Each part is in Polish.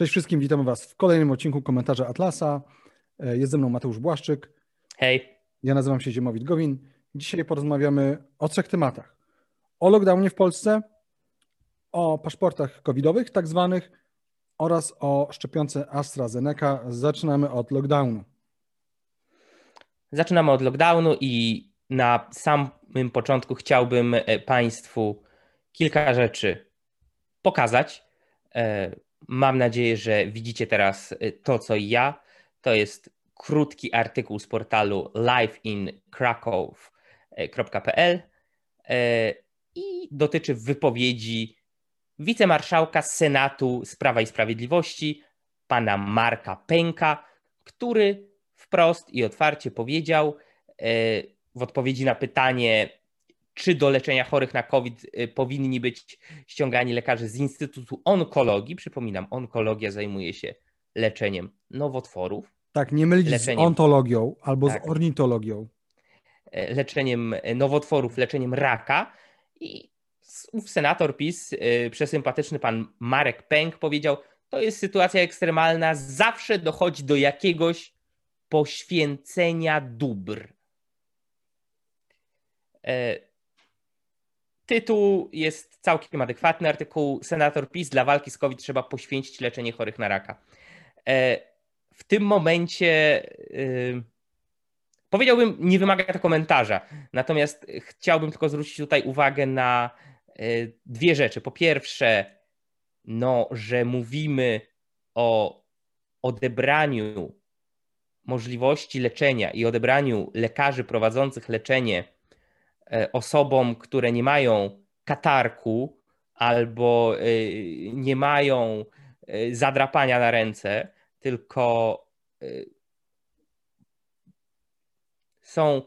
Cześć wszystkim, witamy Was w kolejnym odcinku komentarza Atlasa. E, jest ze mną Mateusz Błaszczyk. Hej. Ja nazywam się Ziemowit Gowin. Dzisiaj porozmawiamy o trzech tematach. O lockdownie w Polsce, o paszportach covidowych tak zwanych oraz o szczepionce AstraZeneca. Zaczynamy od lockdownu. Zaczynamy od lockdownu i na samym początku chciałbym e, Państwu kilka rzeczy pokazać. E, mam nadzieję, że widzicie teraz e, to, co ja. To jest krótki artykuł z portalu liveinkrakow.pl i dotyczy wypowiedzi wicemarszałka Senatu z i Sprawiedliwości, pana Marka Pęka, który wprost i otwarcie powiedział w odpowiedzi na pytanie, czy do leczenia chorych na COVID y, powinni być ściągani lekarze z Instytutu Onkologii. Przypominam, onkologia zajmuje się leczeniem nowotworów. Tak, nie mylić leczeniem, z ontologią albo tak, z ornitologią. E, leczeniem nowotworów, leczeniem raka. I ów senator PiS, y, przesympatyczny pan Marek Pęk powiedział, to jest sytuacja ekstremalna, zawsze dochodzi do jakiegoś poświęcenia dóbr. E, tytuł jest całkiem adekwatny. Artykuł Senator PiS dla walki z COVID trzeba poświęcić leczenie chorych na raka. E, w tym momencie y, powiedziałbym, nie wymaga to komentarza. Natomiast chciałbym tylko zwrócić tutaj uwagę na y, dwie rzeczy. Po pierwsze, no, że mówimy o odebraniu możliwości leczenia i odebraniu lekarzy prowadzących leczenie E, osobom, które nie mają katarku albo e, nie mają e, zadrapania na ręce, tylko są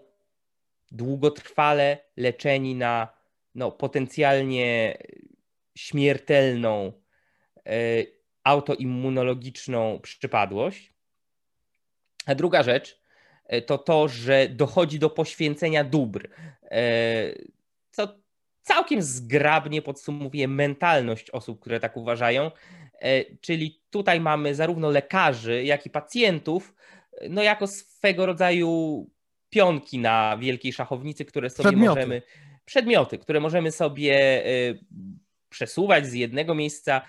długotrwale leczeni na no, potencjalnie śmiertelną autoimmunologiczną przypadłość. A druga rzecz, E, to to, że dochodzi do poświęcenia dóbr. E, co całkiem zgrabnie podsumowuje mentalność osób, które tak uważają. E, czyli tutaj mamy zarówno lekarzy, jak i pacjentów, no jako swego rodzaju pionki na wielkiej szachownicy, które sobie przedmioty. możemy. Przedmioty, które możemy sobie przesuwać z jednego miejsca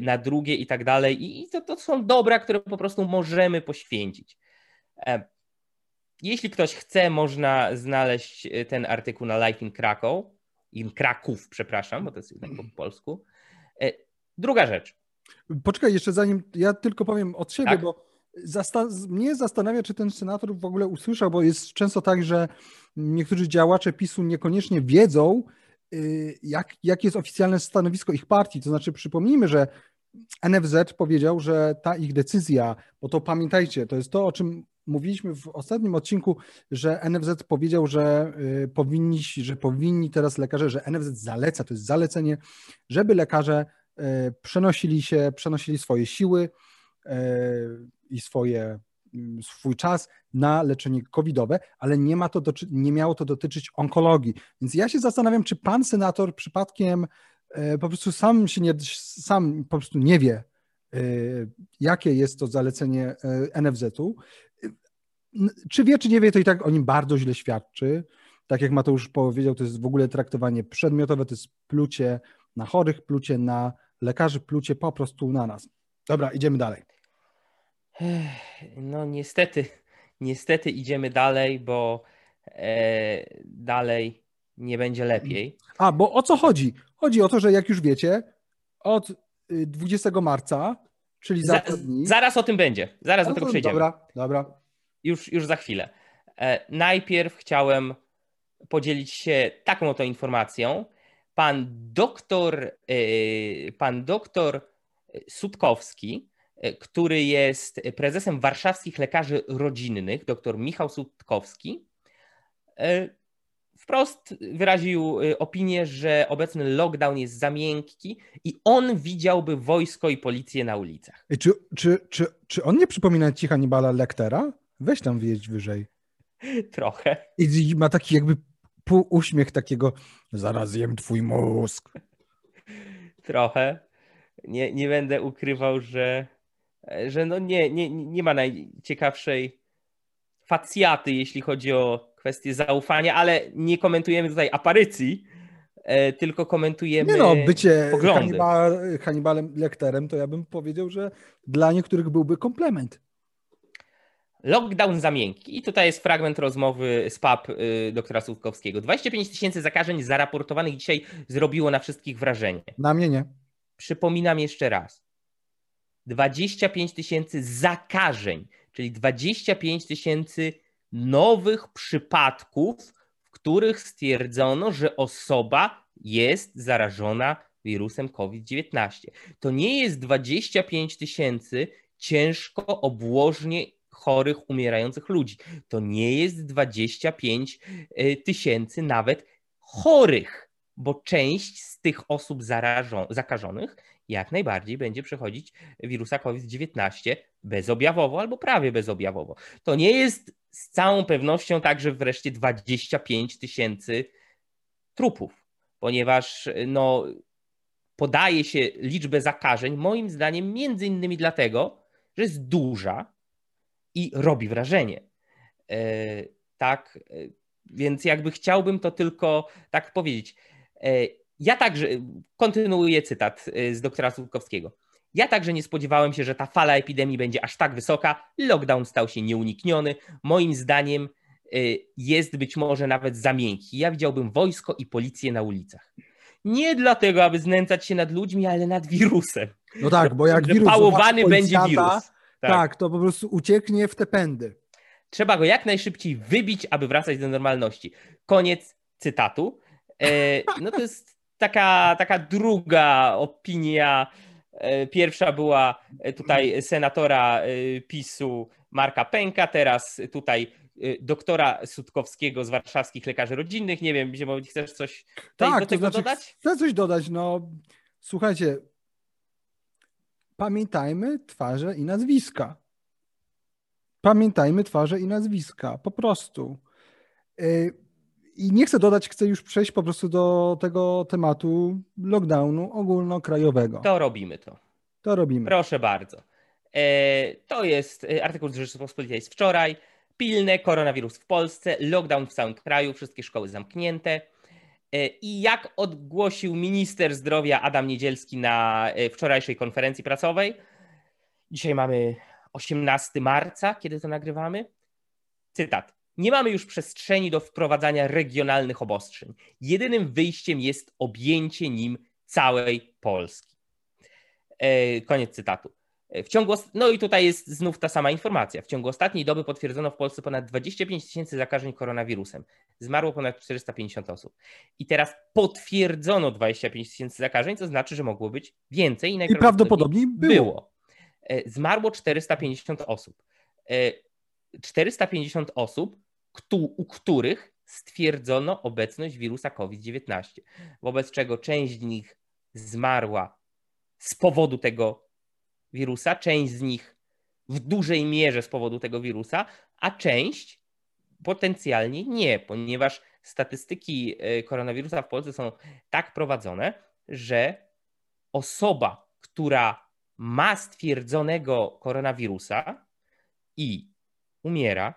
na drugie i tak dalej. I to, to są dobra, które po prostu możemy poświęcić. Jeśli ktoś chce, można znaleźć e, ten artykuł na Life in Krakow, in Kraków, przepraszam, bo to jest jednak po polsku. E, druga rzecz. Poczekaj, jeszcze zanim ja tylko powiem od siebie, tak? bo zasta- mnie zastanawia, czy ten senator w ogóle usłyszał, bo jest często tak, że niektórzy działacze PiSu niekoniecznie wiedzą, y, jak, jakie jest oficjalne stanowisko ich partii. To znaczy, przypomnijmy, że NFZ powiedział, że ta ich decyzja, bo to pamiętajcie, to jest to, o czym mówiliśmy w ostatnim odcinku, że NFZ powiedział, że y, powinni, że powinni teraz lekarze, że NFZ zaleca, to jest zalecenie, żeby lekarze y, przenosili się, przenosili swoje siły y, i swoje, swój czas na leczenie covidowe, ale nie, ma to nie miało to dotyczyć onkologii. Więc ja się zastanawiam, czy pan senator przypadkiem po prostu sam się nie, sam po prostu nie wie, jakie jest to zalecenie NFZ-u czy wie, czy nie wie, to i tak o nim bardzo źle świadczy. Tak jak Mateusz powiedział, to jest w ogóle traktowanie przedmiotowe, to jest plucie na chorych, plucie na lekarzy, plucie po prostu na nas. Dobra, idziemy dalej. No niestety, niestety idziemy dalej, bo e, dalej nie będzie lepiej. A, bo o co chodzi? Chodzi o to, że jak już wiecie, od 20 y, marca, czyli za, za dni... Zaraz o tym będzie, zaraz do tego przejdziemy. Dobra, dobra już, już za chwilę. E, najpierw chciałem podzielić się taką oto informacją. Pan doktor, e, pan doktor Sutkowski, e, który jest prezesem warszawskich lekarzy rodzinnych, doktor Michał Sutkowski, wprost wyraził opinię, że obecny lockdown jest za miękki i on widziałby wojsko i policję na ulicach. Czy, czy, czy, czy on nie przypomina ci Hannibala Lectera? Weź tam wjeść wyżej. Trochę. I ma taki jakby pół uśmiech takiego, zaraz jem twój mózg. Trochę. Nie, nie będę ukrywał, że że no nie, nie, nie ma najciekawszej facjaty, jeśli chodzi o kwestię zaufania, ale nie komentujemy tutaj aparycji, e, tylko komentujemy Nie no, bycie poglądy. Hannibal, Hannibalem Lecterem, to ja bym powiedział, że dla niektórych byłby komplement. Lockdown za miękki. I tutaj jest fragment rozmowy z PAP y, doktora Słupkowskiego. 25 tysięcy zakażeń zaraportowanych dzisiaj zrobiło na wszystkich wrażenie. Na mnie nie. Przypominam jeszcze raz. 25 tysięcy zakażeń, czyli 25 tysięcy nowych przypadków, w których stwierdzono, że osoba jest zarażona wirusem COVID-19. To nie jest 25 tysięcy ciężko obłożnie chorych, umierających ludzi. To nie jest 25 e, tysięcy nawet chorych, bo część z tych osób zarażon- zakażonych jak najbardziej będzie przechodzić wirusa COVID-19 bezobjawowo albo prawie bezobjawowo. To nie jest z całą pewnością także wreszcie 25 tysięcy trupów, ponieważ no, podaje się liczbę zakażeń, moim zdaniem, między innymi dlatego, że jest duża i robi wrażenie. E, tak, e, więc jakby chciałbym to tylko tak powiedzieć. E, ja także, kontynuuję cytat z doktora Słupkowskiego. Ja także nie spodziewałem się, że ta fala epidemii będzie aż tak wysoka. Lockdown stał się nieunikniony. Moim zdaniem jest być może nawet za miękki. Ja widziałbym wojsko i policję na ulicach. Nie dlatego, aby znęcać się nad ludźmi, ale nad wirusem. No tak, bo jak wirus pałowany będzie wirus. Tak. tak, to po prostu ucieknie w te pędy. Trzeba go jak najszybciej wybić, aby wracać do normalności. Koniec cytatu. E, no to jest taka, taka druga opinia. E, pierwsza była tutaj senatora e, PiSu Marka Pęka, teraz tutaj doktora Sutkowskiego z warszawskich lekarzy rodzinnych. Nie wiem, Ziemowi, chcesz coś tak, do tego to znaczy, dodać? Chcę coś dodać. No, słuchajcie, pamiętajmy twarze i nazwiska. Pamiętajmy twarze i nazwiska, po prostu. Y, I nie chcę dodać, chcę już przejść po prostu do tego tematu lockdownu ogólnokrajowego. To robimy to. To robimy. Proszę bardzo. E, to jest e, artykuł z Rzeczypospolitej z wczoraj. Pilne koronawirus w Polsce, lockdown w całym kraju, wszystkie szkoły zamknięte. E, I jak ogłosił minister zdrowia Adam Niedzielski na e, wczorajszej konferencji prasowej, dzisiaj mamy 18 marca, kiedy to nagrywamy. Cytat. Nie mamy już przestrzeni do wprowadzania regionalnych obostrzeń. Jedynym wyjściem jest objęcie nim całej Polski. E, koniec cytatu. W ciągu, no i tutaj jest znów ta sama informacja. W ciągu ostatniej doby potwierdzono w Polsce ponad 25 tysięcy zakażeń koronawirusem. Zmarło ponad 450 osób. I teraz potwierdzono 25 tysięcy zakażeń, co znaczy, że mogło być więcej. I, I prawdopodobnie było. było. E, zmarło 450 osób. 450 e, osób, u których stwierdzono obecność wirusa COVID-19, wobec czego część z nich zmarła z powodu tego wirusa, część z nich w dużej mierze z powodu tego wirusa, a część potencjalnie nie, ponieważ statystyki e, koronawirusa w Polsce są tak prowadzone, że osoba, która ma stwierdzonego koronawirusa i umiera,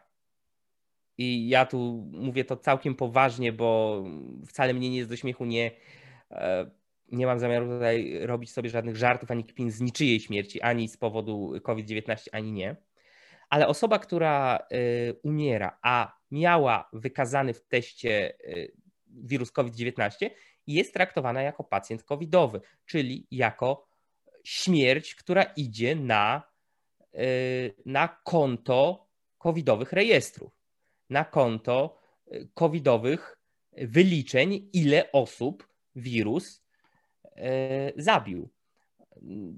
i ja tu mówię to całkiem poważnie, bo wcale mnie nie jest do śmiechu nie e, nie mam zamiaru tutaj robić sobie żadnych żartów ani kpin z niczyjej śmierci, ani z powodu COVID-19, ani nie. Ale osoba, która y, umiera, a miała wykazany w teście y, wirus COVID-19, jest traktowana jako pacjent covidowy, czyli jako śmierć, która idzie na, y, na konto covidowych rejestrów, na konto covidowych wyliczeń, ile osób wirus zabił.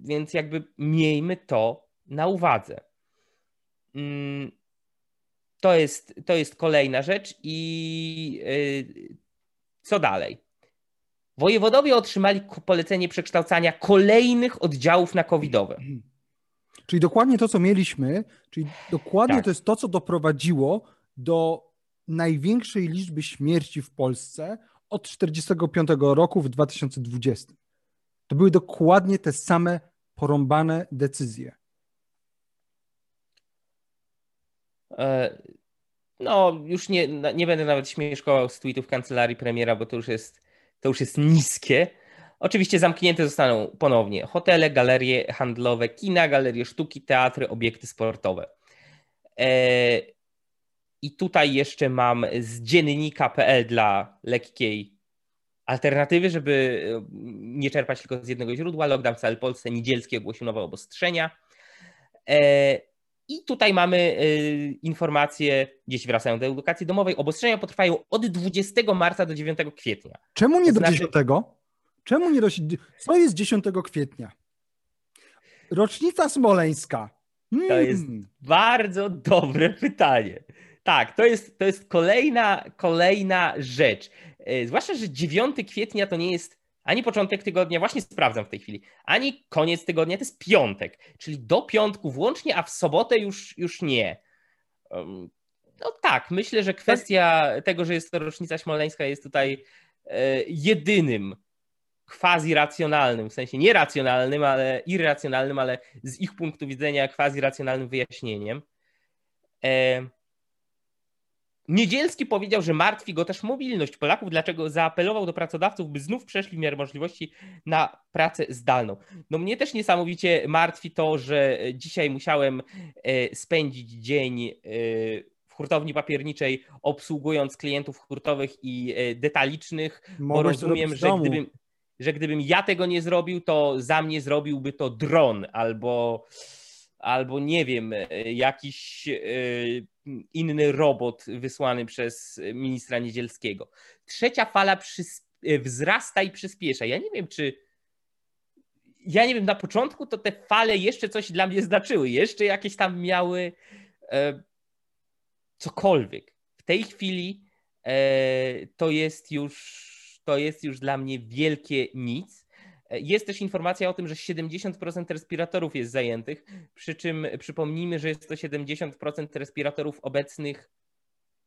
Więc jakby miejmy to na uwadze. Mm, to jest, to jest kolejna rzecz i e, co dalej? Wojewodowie otrzymali polecenie przekształcania kolejnych oddziałów na covidowe. Czyli dokładnie to, co mieliśmy, czyli dokładnie tak. to jest to, co doprowadziło do największej liczby śmierci w Polsce od 1945 roku w 2020. To były dokładnie te same porąbane decyzje. E, no, już nie, nie będę nawet śmieszkował z tweetów kancelarii premiera, bo to już jest, to już jest niskie. Oczywiście zamknięte zostaną ponownie hotele, galerie handlowe, kina, galerie sztuki, teatry, obiekty sportowe. E, I tutaj jeszcze mam z dziennika.pl dla lekkiej alternatywy, żeby nie czerpać tylko z jednego źródła. Lockdown w całej Polsce niedzielski ogłosił nowe obostrzenia. E, I tutaj mamy y, informacje, dzieci wracają do edukacji domowej. Obostrzenia potrwają od 20 marca do 9 kwietnia. Czemu nie do znaczy... 10? Czemu nie do... Co jest 10 kwietnia? Rocznica smoleńska. Hmm. To jest bardzo dobre pytanie. Tak, to jest, to jest kolejna, kolejna rzecz. E, zwłaszcza, że 9 kwietnia to nie jest ani początek tygodnia, właśnie sprawdzam w tej chwili, ani koniec tygodnia, to jest piątek, czyli do piątku włącznie, a w sobotę już, już nie. No tak, myślę, że kwestia tego, że jest to rocznica smoleńska jest tutaj e, jedynym quasi racjonalnym, w sensie nieracjonalnym, ale irracjonalnym, ale z ich punktu widzenia quasi racjonalnym wyjaśnieniem. E, Niedzielski powiedział, że martwi go też mobilność Polaków, dlaczego zaapelował do pracodawców, by znów przeszli w miarę możliwości na pracę zdalną. No mnie też niesamowicie martwi to, że dzisiaj musiałem e, spędzić dzień e, w hurtowni papierniczej, obsługując klientów hurtowych i e, detalicznych, Mogłeś bo rozumiem, że gdybym, że gdybym ja tego nie zrobił, to za mnie zrobiłby to dron albo albo nie wiem, jakiś inny robot wysłany przez ministra Niedzielskiego. Trzecia fala wzrasta i przyspiesza. Ja nie wiem, czy. Ja nie wiem, na początku to te fale jeszcze coś dla mnie znaczyły, jeszcze jakieś tam miały e, cokolwiek. W tej chwili e, to jest już to jest już dla mnie wielkie nic. Jest też informacja o tym, że 70% respiratorów jest zajętych, przy czym przypomnijmy, że jest to 70% respiratorów obecnych,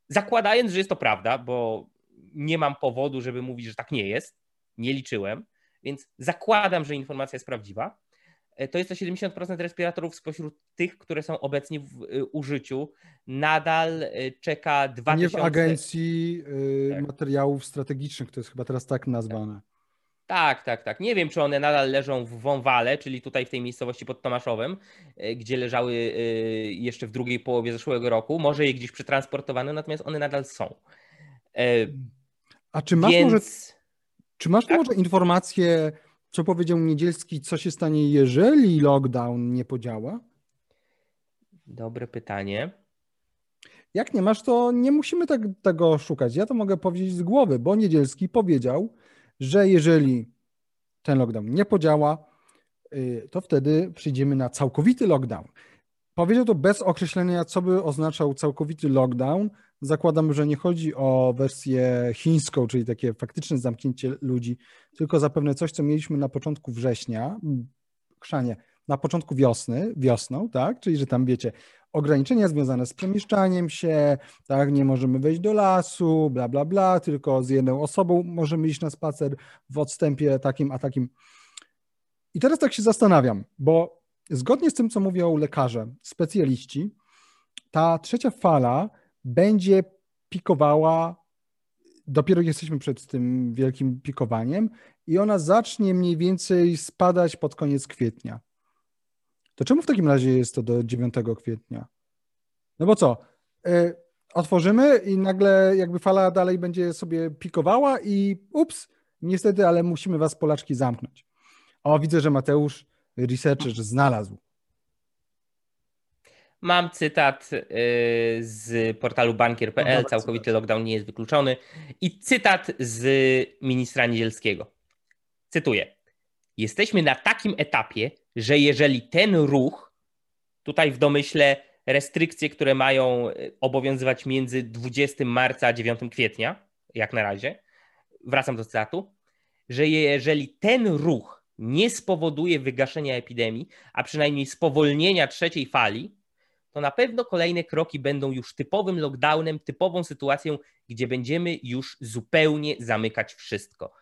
zakładając, że jest to prawda, bo nie mam powodu, żeby mówić, że tak nie jest, nie liczyłem, więc zakładam, że informacja jest prawdziwa. To jest to 70% respiratorów spośród tych, które są obecnie w y, użyciu. Nadal czeka 2000... Nie w Agencji tak. Materiałów Strategicznych, to jest chyba teraz tak nazwane. Tak, tak, tak. Nie wiem, czy one nadal leżą w Wąwale, czyli tutaj w tej miejscowości pod Tomaszowem, e, gdzie leżały e, jeszcze w drugiej połowie zeszłego roku. Może je gdzieś przetransportowano, natomiast one nadal są. E, A czy masz Więc... może, czy masz tak? może informację, co powiedział Niedzielski, co się stanie, jeżeli lockdown nie podziała? Dobre pytanie. Jak nie masz, to nie musimy tak, tego szukać. Ja to mogę powiedzieć z głowy, bo Niedzielski powiedział, że jeżeli ten lockdown nie podziała, y, to wtedy przyjdziemy na całkowity lockdown. Powiedział to bez określenia, co by oznaczał całkowity lockdown. Zakładam, że nie chodzi o wersję chińską, czyli takie faktyczne zamknięcie ludzi, tylko zapewne coś, co mieliśmy na początku września, chrzanie, na początku wiosny, wiosną, tak? Czyli, że tam wiecie, ograniczenia związane z przemieszczaniem się, tak, nie możemy wejść do lasu, bla, bla, bla, tylko z jedną osobą możemy iść na spacer w odstępie takim a takim. I teraz tak się zastanawiam, bo zgodnie z tym, co mówią lekarze, specjaliści, ta trzecia fala będzie pikowała, dopiero jesteśmy przed tym wielkim pikowaniem i ona zacznie mniej więcej spadać pod koniec kwietnia. To czemu w takim razie jest to do 9 kwietnia? No bo co? Y, otworzymy i nagle jakby fala dalej będzie sobie pikowała i ups, niestety, ale musimy was Polaczki zamknąć. O, widzę, że Mateusz, researcher, znalazł. Mam cytat y, z portalu bankier.pl, całkowity lockdown nie jest wykluczony. I cytat z ministra Niedzielskiego. Cytuję. Jesteśmy na takim etapie, że jeżeli ten ruch, tutaj w domyśle restrykcje, które mają e, obowiązywać między 20 marca a 9 kwietnia, jak na razie, wracam do cytatu, że jeżeli ten ruch nie spowoduje wygaszenia epidemii, a przynajmniej spowolnienia trzeciej fali, to na pewno kolejne kroki będą już typowym lockdownem, typową sytuacją, gdzie będziemy już zupełnie zamykać wszystko.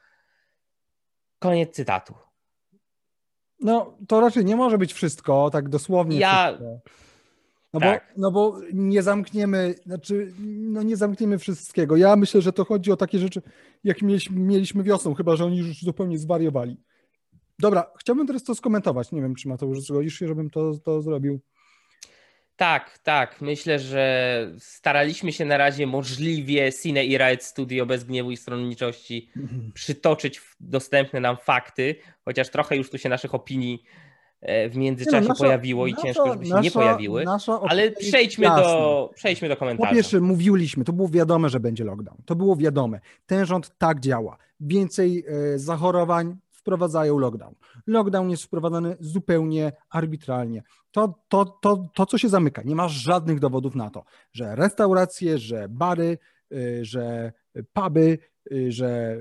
Koniec cytatu. No, to raczej nie może być wszystko, tak dosłownie. Ja. Wszystko. No, tak. bo, no bo nie zamkniemy, znaczy, no nie zamkniemy wszystkiego. Ja myślę, że to chodzi o takie rzeczy, jak mieliśmy, mieliśmy wiosną, chyba że oni już zupełnie zwariowali. Dobra, chciałbym teraz to skomentować. Nie wiem, czy Mateusz zgodzisz się, żebym to, to zrobił. Tak, tak. Myślę, że staraliśmy się na razie możliwie Cine i Riot Studio bez gniewu i stronniczości mhm. przytoczyć dostępne nam fakty, chociaż trochę już tu się naszych opinii e, w międzyczasie no, nasza, pojawiło i nasza, ciężko, żeby się nasza, nie pojawiły. Ale przejdźmy do, przejdźmy do komentarzy. Po pierwsze, mówiliśmy, to było wiadome, że będzie lockdown. To było wiadome. Ten rząd tak działa. Więcej e, zachorowań, wprowadzają lockdown. Lockdown jest wprowadzany zupełnie arbitralnie. To, to, to, to, co się zamyka, nie ma żadnych dowodów na to, że restauracje, że bary, y, że puby, y, że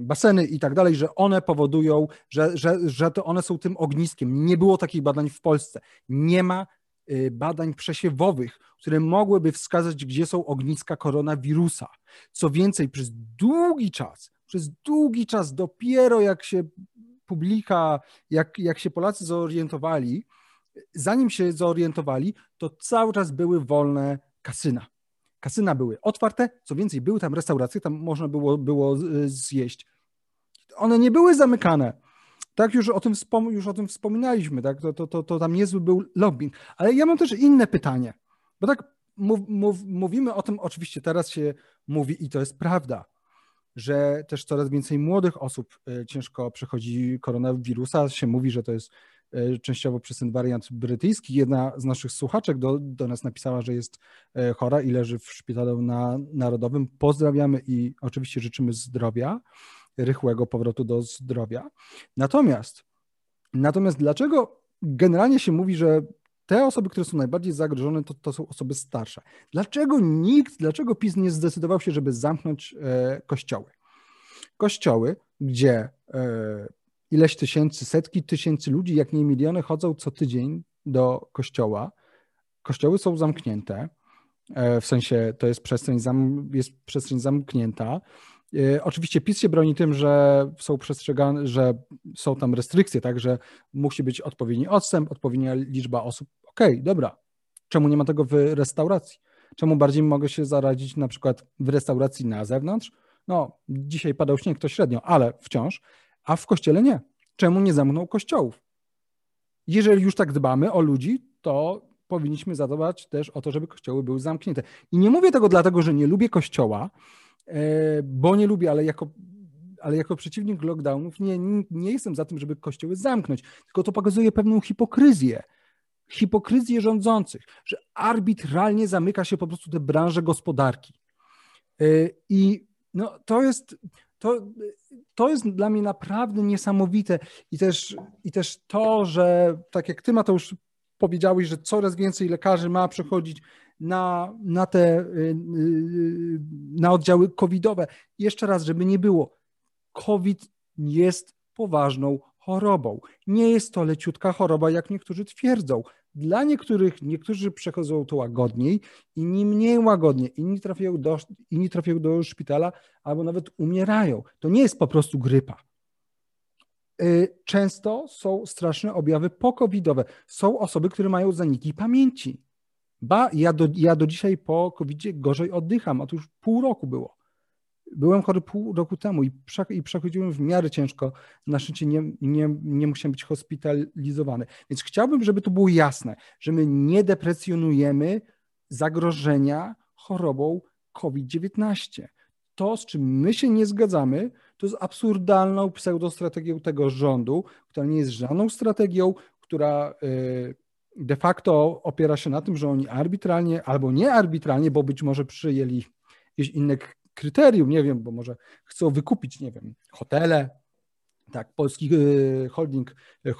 baseny i tak dalej, że one powodują, że, że, że to one są tym ogniskiem. Nie było takich badań w Polsce. Nie ma y, badań przesiewowych, które mogłyby wskazać, gdzie są ogniska koronawirusa. Co więcej, przez długi czas przez długi czas, dopiero jak się publika, jak, jak się Polacy zorientowali, zanim się zorientowali, to cały czas były wolne kasyna. Kasyna były otwarte, co więcej, były tam restauracje, tam można było, było zjeść. One nie były zamykane. Tak, już o tym, wspom- już o tym wspominaliśmy, tak? To, to, to, to tam niezły był lobbying. Ale ja mam też inne pytanie, bo tak mów, mów, mówimy o tym, oczywiście teraz się mówi i to jest prawda, że też coraz więcej młodych osób e, ciężko przechodzi koronawirusa. Się mówi, że to jest e, częściowo przez ten wariant brytyjski. Jedna z naszych słuchaczek do, do nas napisała, że jest e, chora i leży w szpitalu na, narodowym. Pozdrawiamy i oczywiście życzymy zdrowia, rychłego powrotu do zdrowia. Natomiast, natomiast dlaczego generalnie się mówi, że te osoby, które są najbardziej zagrożone, to, to są osoby starsze. Dlaczego nikt, dlaczego PiS nie zdecydował się, żeby zamknąć e, kościoły? Kościoły, gdzie e, ileś tysięcy, setki tysięcy ludzi, jak nie miliony, chodzą co tydzień do kościoła. Kościoły są zamknięte, e, w sensie to jest przestrzeń, zam, jest przestrzeń zamknięta. E, oczywiście PiS się broni tym, że są przestrzegane, że są tam restrykcje, tak, że musi być odpowiedni odstęp, odpowiednia liczba osób. Okej, okay, dobra. Czemu nie ma tego w restauracji? Czemu bardziej mogę się zaradzić na przykład w restauracji na zewnątrz? No, dzisiaj padał śnieg, to średnio, ale wciąż, a w kościele nie. Czemu nie zamknął kościołów? Jeżeli już tak dbamy o ludzi, to powinniśmy zadbać też o to, żeby kościoły były zamknięte. I nie mówię tego dlatego, że nie lubię kościoła, bo nie lubię, ale jako, ale jako przeciwnik lockdownów nie, nie jestem za tym, żeby kościoły zamknąć, tylko to pokazuje pewną hipokryzję. Hipokryzję rządzących, że arbitralnie zamyka się po prostu te branże gospodarki. E, I no, to jest. To, to jest dla mnie naprawdę niesamowite i też, i też to, że tak jak ty Mateusz powiedziałeś, że coraz więcej lekarzy ma przechodzić na, na te y, y, na oddziały covidowe. Jeszcze raz, żeby nie było. COVID jest poważną chorobą. Nie jest to leciutka choroba, jak niektórzy twierdzą. Dla niektórych, niektórzy przechodzą to łagodniej, inni mniej łagodnie, inni trafiają, do, inni trafiają do szpitala albo nawet umierają. To nie jest po prostu grypa. Y, często są straszne objawy pokowidowe. Są osoby, które mają zaniki pamięci. Ba, ja do, ja do dzisiaj po covid gorzej oddycham, a to już pół roku było. Byłem chory pół roku temu i, i przechodziłem w miarę ciężko. Na szczęście nie, nie, nie musiałem być hospitalizowany. Więc chciałbym, żeby to było jasne, że my nie deprecjonujemy zagrożenia chorobą COVID-19. To, z czym my się nie zgadzamy, to jest absurdalną pseudostrategią tego rządu, która nie jest żadną strategią, która. Yy, de facto opiera się na tym, że oni arbitralnie albo nie arbitralnie, bo być może przyjęli jakieś inne kryterium, nie wiem, bo może chcą wykupić, nie wiem, hotele, tak, polski y, holding y,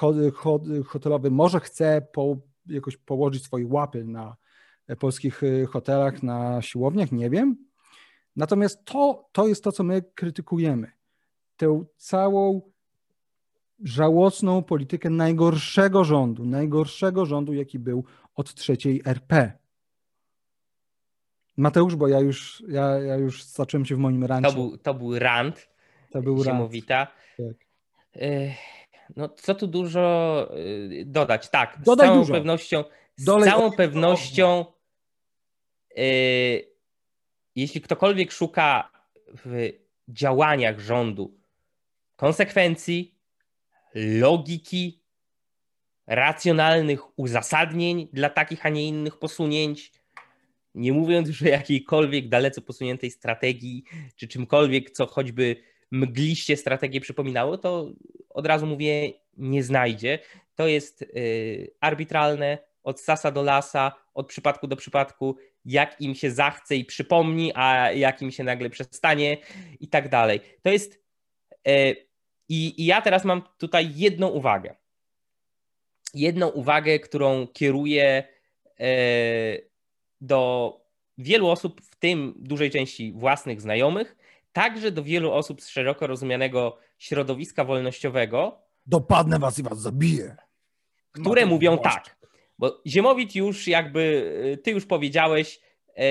hotelowy może chce po, jakoś położyć swoje łapy na polskich y, hotelach, na siłowniach, nie wiem. Natomiast to, to jest to, co my krytykujemy. Tę całą żałosną politykę najgorszego rządu, najgorszego rządu, jaki był od trzeciej RP. Mateusz, bo ja już, ja, ja już zacząłem się w moim rancie. To był, to był rant. To był ziemowita. rant. Tak. No co tu dużo y, dodać? Tak, Dodaj z całą dużo. pewnością z Dolej całą pewnością, yy, jeśli ktokolwiek szuka w działaniach rządu konsekwencji, logiki, racjonalnych uzasadnień dla takich, a nie innych posunięć, nie mówiąc już o jakiejkolwiek dalece posuniętej strategii, czy czymkolwiek, co choćby mgliście strategię przypominało, to od razu mówię, nie znajdzie. To jest y, arbitralne, od sasa do lasa, od przypadku do przypadku, jak im się zachce i przypomni, a jak im się nagle przestanie i tak dalej. To jest. Y, I ja teraz mam tutaj jedną uwagę. Jedną uwagę, którą kieruję y, do wielu osób, w tym dużej części własnych znajomych, także do wielu osób z szeroko rozumianego środowiska wolnościowego. Dopadnę was i was zabiję. Które mówią tak, bo Ziemowit już jakby, y, ty już powiedziałeś, e,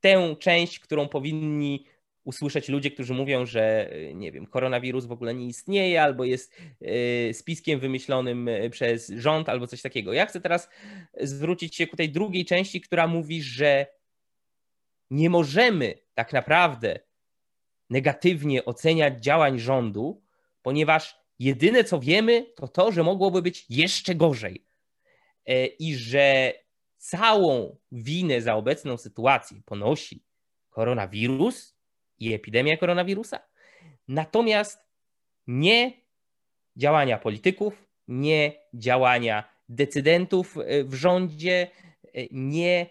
tę część, którą powinni usłyszeć ludzie, którzy mówią, że y, nie wiem, koronawirus w ogóle nie istnieje, albo jest spiskiem wymyślonym przez rząd, albo coś takiego. Ja chcę teraz zwrócić się ku tej drugiej części, która mówi, że nie możemy tak naprawdę negatywnie oceniać działań rządu, ponieważ jedyne co wiemy, to to, że mogłoby być jeszcze gorzej. E, I że całą winę za obecną sytuację ponosi koronawirus, i epidemia koronawirusa. Natomiast nie działania polityków, nie działania decydentów e, w rządzie, e, nie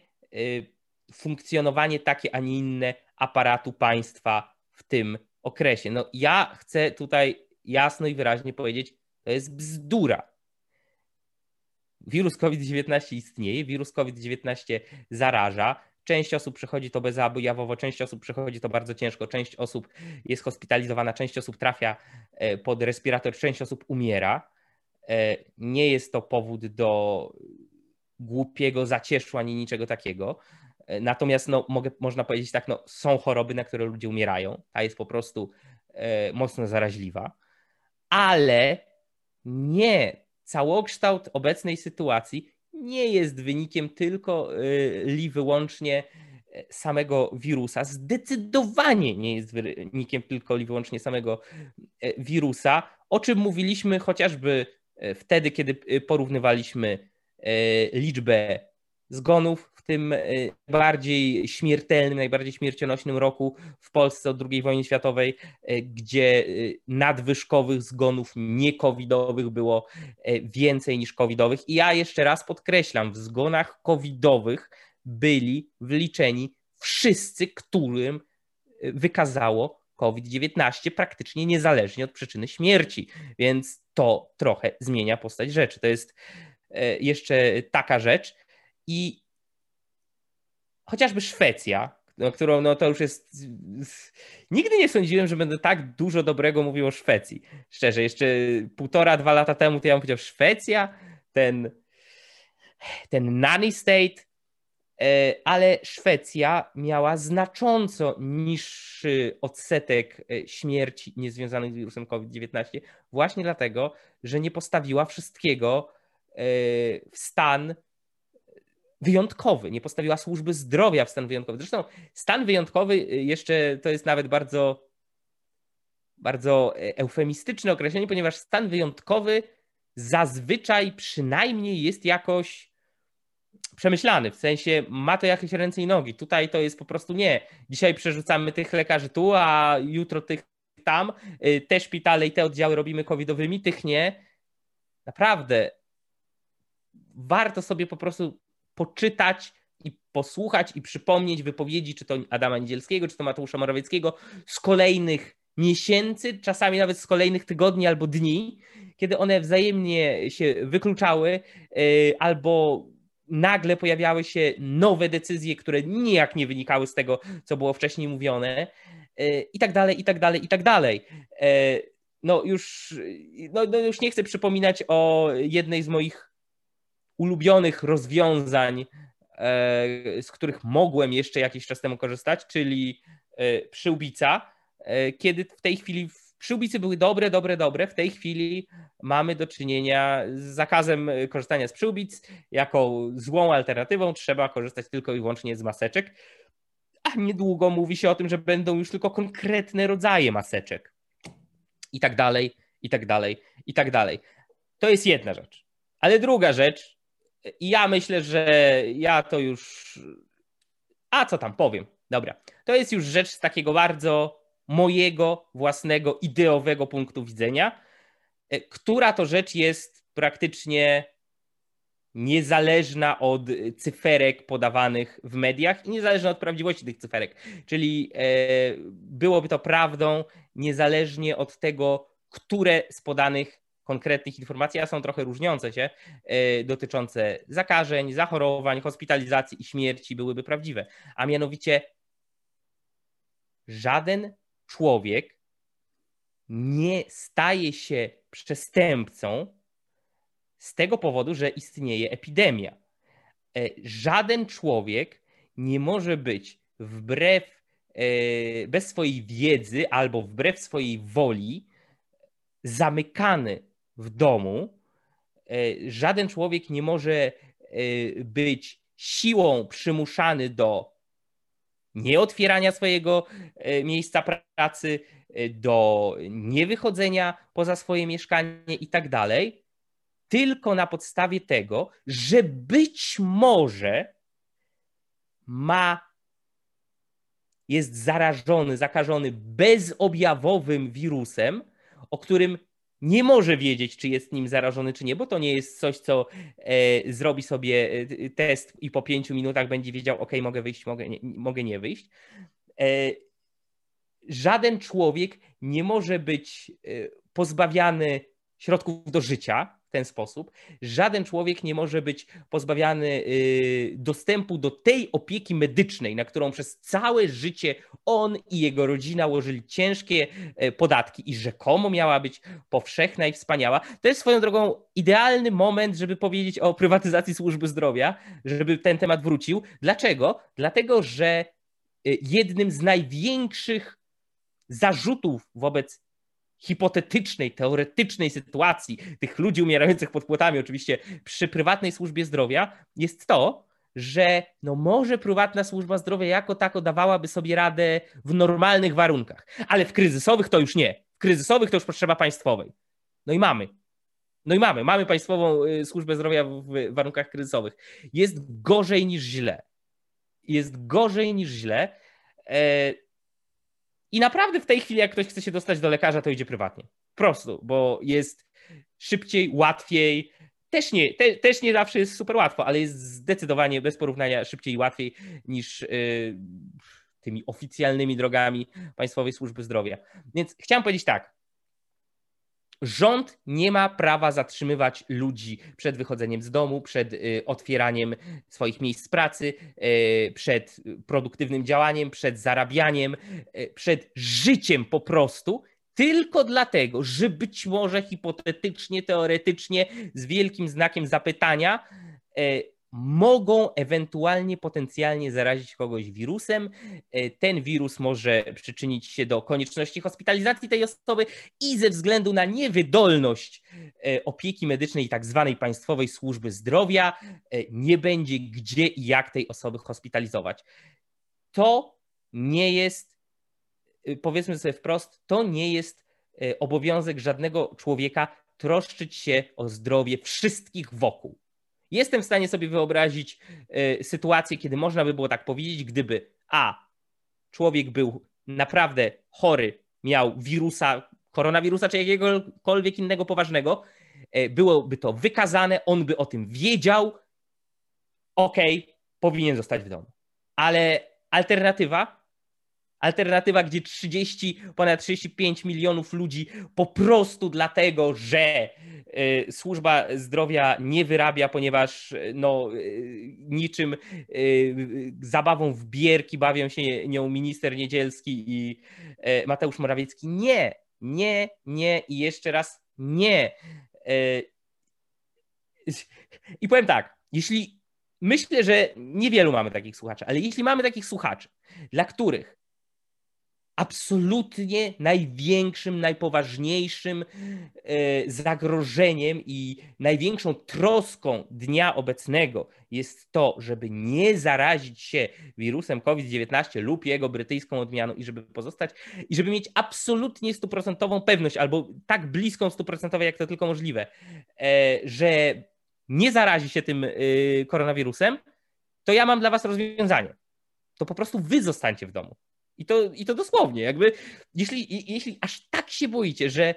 funkcjonowanie takie, a nie inne aparatu państwa w tym okresie. No ja chcę tutaj jasno i wyraźnie powiedzieć, to jest bzdura. Wirus COVID-19 istnieje, wirus COVID-19 zaraża. Część osób przechodzi to bezobjawowo, część osób przechodzi to bardzo ciężko, część osób jest hospitalizowana, część osób trafia e, pod respirator, część osób umiera. E, nie jest to powód do głupiego zacieszu ani niczego takiego. E, natomiast no, mogę, można powiedzieć tak, no, są choroby, na które ludzie umierają. Ta jest po prostu mocno zaraźliwa, ale nie całokształt obecnej sytuacji nie jest wynikiem tylko y, li wyłącznie e, samego wirusa. Zdecydowanie nie jest wynikiem tylko li wyłącznie samego e, wirusa, o czym mówiliśmy chociażby e, wtedy, kiedy porównywaliśmy liczbę zgonów w tym bardziej śmiertelnym, najbardziej śmiercionośnym roku w Polsce od II wojny światowej, gdzie nadwyżkowych zgonów niekowidowych było więcej niż covidowych. I ja jeszcze raz podkreślam, w zgonach covidowych byli wliczeni wszyscy, którym wykazało COVID-19 praktycznie niezależnie od przyczyny śmierci, więc to trochę zmienia postać rzeczy. To jest jeszcze taka rzecz. I chociażby Szwecja, no, którą no to już jest. Nigdy nie sądziłem, że będę tak dużo dobrego mówił o Szwecji. Szczerze, jeszcze półtora, dwa lata temu to ja bym powiedział Szwecja, ten, ten nanny state, e, ale Szwecja miała znacząco niższy odsetek e, śmierci niezwiązanych z wirusem COVID-19, właśnie dlatego, że nie postawiła wszystkiego e, w stan wyjątkowy, nie postawiła służby zdrowia w stan wyjątkowy. Zresztą stan wyjątkowy y, jeszcze to jest nawet bardzo, bardzo e, eufemistyczne określenie, ponieważ stan wyjątkowy zazwyczaj przynajmniej jest jakoś przemyślany, w sensie ma to jakieś ręce i nogi. Tutaj to jest po prostu nie. Dzisiaj przerzucamy tych lekarzy tu, a jutro tych tam. Y, te szpitale i te oddziały robimy covidowymi, tych nie. Naprawdę warto sobie po prostu poczytać i posłuchać i przypomnieć wypowiedzi, czy to Adama Niedzielskiego, czy to Mateusza Morawieckiego z kolejnych miesięcy, czasami nawet z kolejnych tygodni albo dni, kiedy one wzajemnie się wykluczały y, albo nagle pojawiały się nowe decyzje, które nijak nie wynikały z tego, co było wcześniej mówione y, i tak dalej, i tak dalej, i tak dalej. Y, no już, no, no już nie chcę przypominać o jednej z moich ulubionych rozwiązań, e, z których mogłem jeszcze jakiś czas temu korzystać, czyli e, przyłbica, e, kiedy w tej chwili Przyłbice były dobre, dobre, dobre. W tej chwili mamy do czynienia z zakazem korzystania z przyłbic. Jako złą alternatywą trzeba korzystać tylko i wyłącznie z maseczek. A niedługo mówi się o tym, że będą już tylko konkretne rodzaje maseczek. I tak dalej, i tak dalej, i tak dalej. To jest jedna rzecz. Ale druga rzecz, i ja myślę, że ja to już. A co tam powiem? Dobra. To jest już rzecz z takiego bardzo mojego własnego ideowego punktu widzenia, e, która to rzecz jest praktycznie niezależna od cyferek podawanych w mediach i niezależna od prawdziwości tych cyferek. Czyli e, byłoby to prawdą niezależnie od tego, które z podanych konkretnych informacji, a są trochę różniące się, e, dotyczące zakażeń, zachorowań, hospitalizacji i śmierci byłyby prawdziwe. A mianowicie żaden człowiek nie staje się przestępcą z tego powodu, że istnieje epidemia. E, żaden człowiek nie może być wbrew, e, bez swojej wiedzy albo wbrew swojej woli zamykany w domu. E, żaden człowiek nie może być siłą przymuszany do nieotwierania swojego miejsca pracy, do niewychodzenia poza swoje mieszkanie i tak dalej, tylko na podstawie tego, że być może ma, jest zarażony, zakażony bezobjawowym wirusem, o którym nie może wiedzieć, czy jest nim zarażony, czy nie, bo to nie jest coś, co e, zrobi sobie e, test i po pięciu minutach będzie wiedział, ok, mogę wyjść, mogę nie, mogę nie wyjść. E, żaden człowiek nie może być e, pozbawiany środków do życia, ten sposób. Żaden człowiek nie może być pozbawiany y, dostępu do tej opieki medycznej, na którą przez całe życie on i jego rodzina łożyli ciężkie e, podatki i rzekomo miała być powszechna i wspaniała. To jest swoją drogą idealny moment, żeby powiedzieć o prywatyzacji służby zdrowia, żeby ten temat wrócił. Dlaczego? Dlatego, że y, jednym z największych zarzutów wobec hipotetycznej, teoretycznej sytuacji tych ludzi umierających pod płotami, oczywiście przy prywatnej służbie zdrowia, jest to, że no może prywatna służba zdrowia jako tako dawałaby sobie radę w normalnych warunkach, ale w kryzysowych to już nie. W kryzysowych to już potrzeba państwowej. No i mamy. No i mamy. Mamy państwową y, służbę zdrowia w warunkach kryzysowych. Jest gorzej niż źle. Jest gorzej niż źle. I naprawdę w tej chwili, jak ktoś chce się dostać do lekarza, to idzie prywatnie. Prosto, bo jest szybciej, łatwiej. Też nie, te, też nie zawsze jest super łatwo, ale jest zdecydowanie bez porównania szybciej i łatwiej niż yy, tymi oficjalnymi drogami Państwowej Służby Zdrowia. Więc chciałem powiedzieć tak. Rząd nie ma prawa zatrzymywać ludzi przed wychodzeniem z domu, przed y, otwieraniem swoich miejsc pracy, y, przed produktywnym działaniem, przed zarabianiem, y, przed życiem po prostu, tylko dlatego, że być może hipotetycznie, teoretycznie, z wielkim znakiem zapytania, mogą ewentualnie potencjalnie zarazić kogoś wirusem. E, ten wirus może przyczynić się do konieczności hospitalizacji tej osoby i ze względu na niewydolność e, opieki medycznej tak zwanej państwowej służby zdrowia e, nie będzie gdzie i jak tej osoby hospitalizować. To nie jest, powiedzmy sobie wprost, to nie jest obowiązek żadnego człowieka troszczyć się o zdrowie wszystkich wokół. Jestem w stanie sobie wyobrazić y, sytuację, kiedy można by było tak powiedzieć, gdyby A. Człowiek był naprawdę chory, miał wirusa, koronawirusa czy jakiegokolwiek innego poważnego, y, byłoby to wykazane, on by o tym wiedział, okay, powinien zostać w domu. Ale alternatywa, alternatywa, gdzie 30, ponad 35 milionów ludzi po prostu dlatego, że Y, służba zdrowia nie wyrabia, ponieważ y, no, y, niczym zabawą w bierki bawią się nią minister Niedzielski i Mateusz Morawiecki. Nie, nie, nie i jeszcze raz nie. I powiem tak, jeśli myślę, że niewielu mamy takich słuchaczy, ale jeśli mamy takich słuchaczy, dla których absolutnie największym, najpoważniejszym e, zagrożeniem i największą troską dnia obecnego jest to, żeby nie zarazić się wirusem COVID-19 lub jego brytyjską odmianą i żeby pozostać i żeby mieć absolutnie stuprocentową pewność albo tak bliską stuprocentowej, jak to tylko możliwe, e, że nie zarazi się tym e, koronawirusem, to ja mam dla was rozwiązanie. To po prostu wy zostańcie w domu. I to, I to dosłownie, jakby, jeśli, jeśli aż tak się boicie, że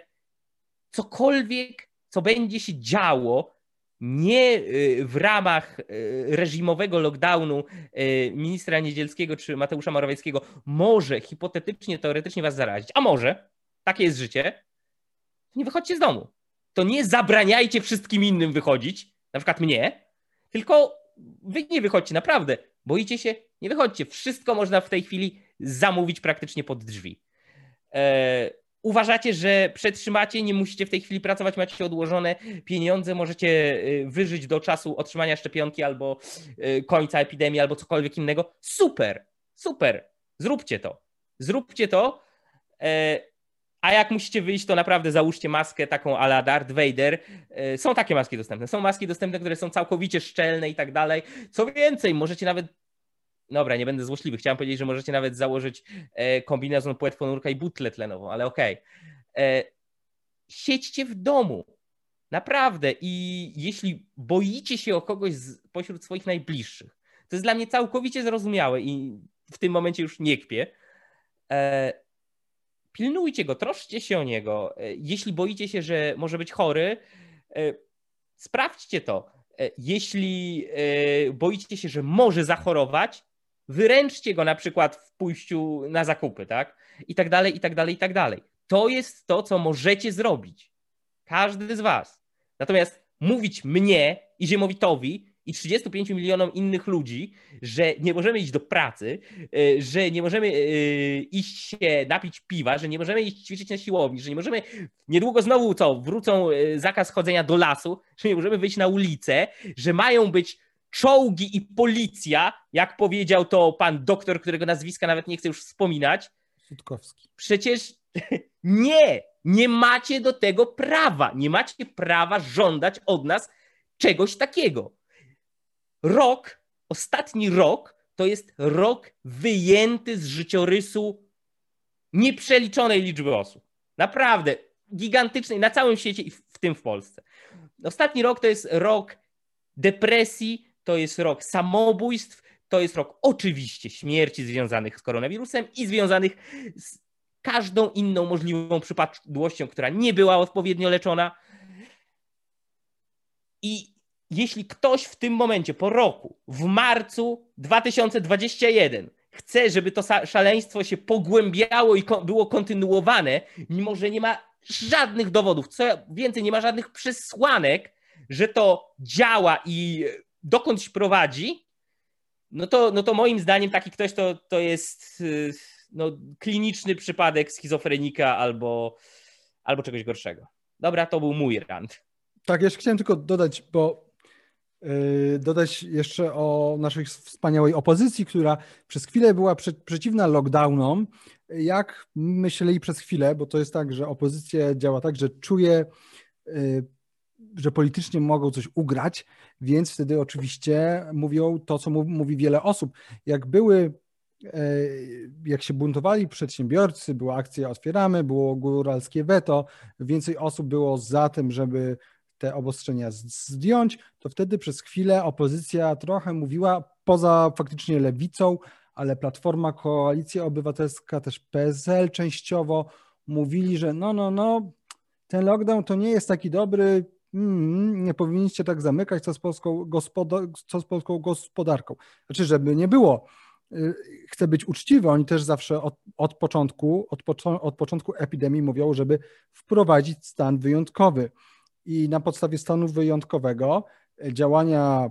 cokolwiek, co będzie się działo, nie y, w ramach y, reżimowego lockdownu y, ministra Niedzielskiego czy Mateusza Morawieckiego może hipotetycznie, teoretycznie was zarazić, a może, takie jest życie, nie wychodźcie z domu. To nie zabraniajcie wszystkim innym wychodzić, na przykład mnie, tylko wy nie wychodźcie, naprawdę. Boicie się? Nie wychodźcie. Wszystko można w tej chwili zamówić praktycznie pod drzwi. E, uważacie, że przetrzymacie, nie musicie w tej chwili pracować, macie odłożone pieniądze, możecie e, wyżyć do czasu otrzymania szczepionki albo e, końca epidemii, albo cokolwiek innego. Super, super. Zróbcie to. Zróbcie to. A jak musicie wyjść, to naprawdę załóżcie maskę taką ala Darth Vader. Są takie maski dostępne. Są maski dostępne, które są całkowicie szczelne i tak dalej. Co więcej, możecie nawet Dobra, nie będę złośliwy. Chciałem powiedzieć, że możecie nawet założyć e, kombinezon płetwonurka i butlę tlenową, ale okej. Okay. E, siedźcie w domu. Naprawdę. I jeśli boicie się o kogoś z, pośród swoich najbliższych, to jest dla mnie całkowicie zrozumiałe i w tym momencie już nie kpię. E, pilnujcie go, troszczcie się o niego. Jeśli boicie się, że może być chory, sprawdźcie to. Jeśli boicie się, że może zachorować, wyręczcie go na przykład w pójściu na zakupy, tak? I tak dalej, i tak dalej, i tak dalej. To jest to, co możecie zrobić. Każdy z was. Natomiast mówić mnie i Ziemowitowi i 35 milionom innych ludzi, że nie możemy iść do pracy, e, że nie możemy e, iść się napić piwa, że nie możemy iść ćwiczyć na siłowni, że nie możemy niedługo znowu co, wrócą e, zakaz chodzenia do lasu, że nie możemy wyjść na ulicę, że mają być czołgi i policja, jak powiedział to pan doktor, którego nazwiska nawet nie chcę już wspominać. Sutkowski. Przecież nie, nie macie do tego prawa. Nie macie prawa żądać od nas czegoś takiego. Rok, ostatni rok, to jest rok wyjęty z życiorysu nieprzeliczonej liczby osób. Naprawdę, gigantycznej na całym świecie i w tym w Polsce. Ostatni rok to jest rok depresji, to jest rok samobójstw, to jest rok oczywiście śmierci związanych z koronawirusem i związanych z każdą inną możliwą przypadłością, która nie była odpowiednio leczona. I jeśli ktoś w tym momencie, po roku, w marcu 2021, chce, żeby to szaleństwo się pogłębiało i było kontynuowane, mimo że nie ma żadnych dowodów, co więcej, nie ma żadnych przesłanek, że to działa i dokądś prowadzi, no to, no to moim zdaniem taki ktoś to, to jest y, no, kliniczny przypadek schizofrenika albo, albo czegoś gorszego. Dobra, to był mój rant. Tak, jeszcze chciałem tylko dodać, bo yy, dodać jeszcze o naszej wspaniałej opozycji, która przez chwilę była prze, przeciwna lockdownom. Jak myśleli przez chwilę, bo to jest tak, że opozycja działa tak, że czuje yy, że politycznie mogą coś ugrać, więc wtedy oczywiście mówią to, co mówi wiele osób. Jak były, e, jak się buntowali przedsiębiorcy, była akcja Otwieramy, było góralskie weto, więcej osób było za tym, żeby te obostrzenia zdjąć, to wtedy przez chwilę opozycja trochę mówiła poza faktycznie lewicą, ale Platforma, Koalicja Obywatelska, też PSL częściowo mówili, że no, no, no, ten lockdown to nie jest taki dobry, mm, nie powinniście tak zamykać, co z, polską gospoda- co z polską gospodarką. Znaczy, żeby nie było, y, chcę być uczciwy, oni też zawsze od, od, początku, od, poczo- od początku epidemii mówią, żeby wprowadzić stan wyjątkowy. I na podstawie stanu wyjątkowego e, działania,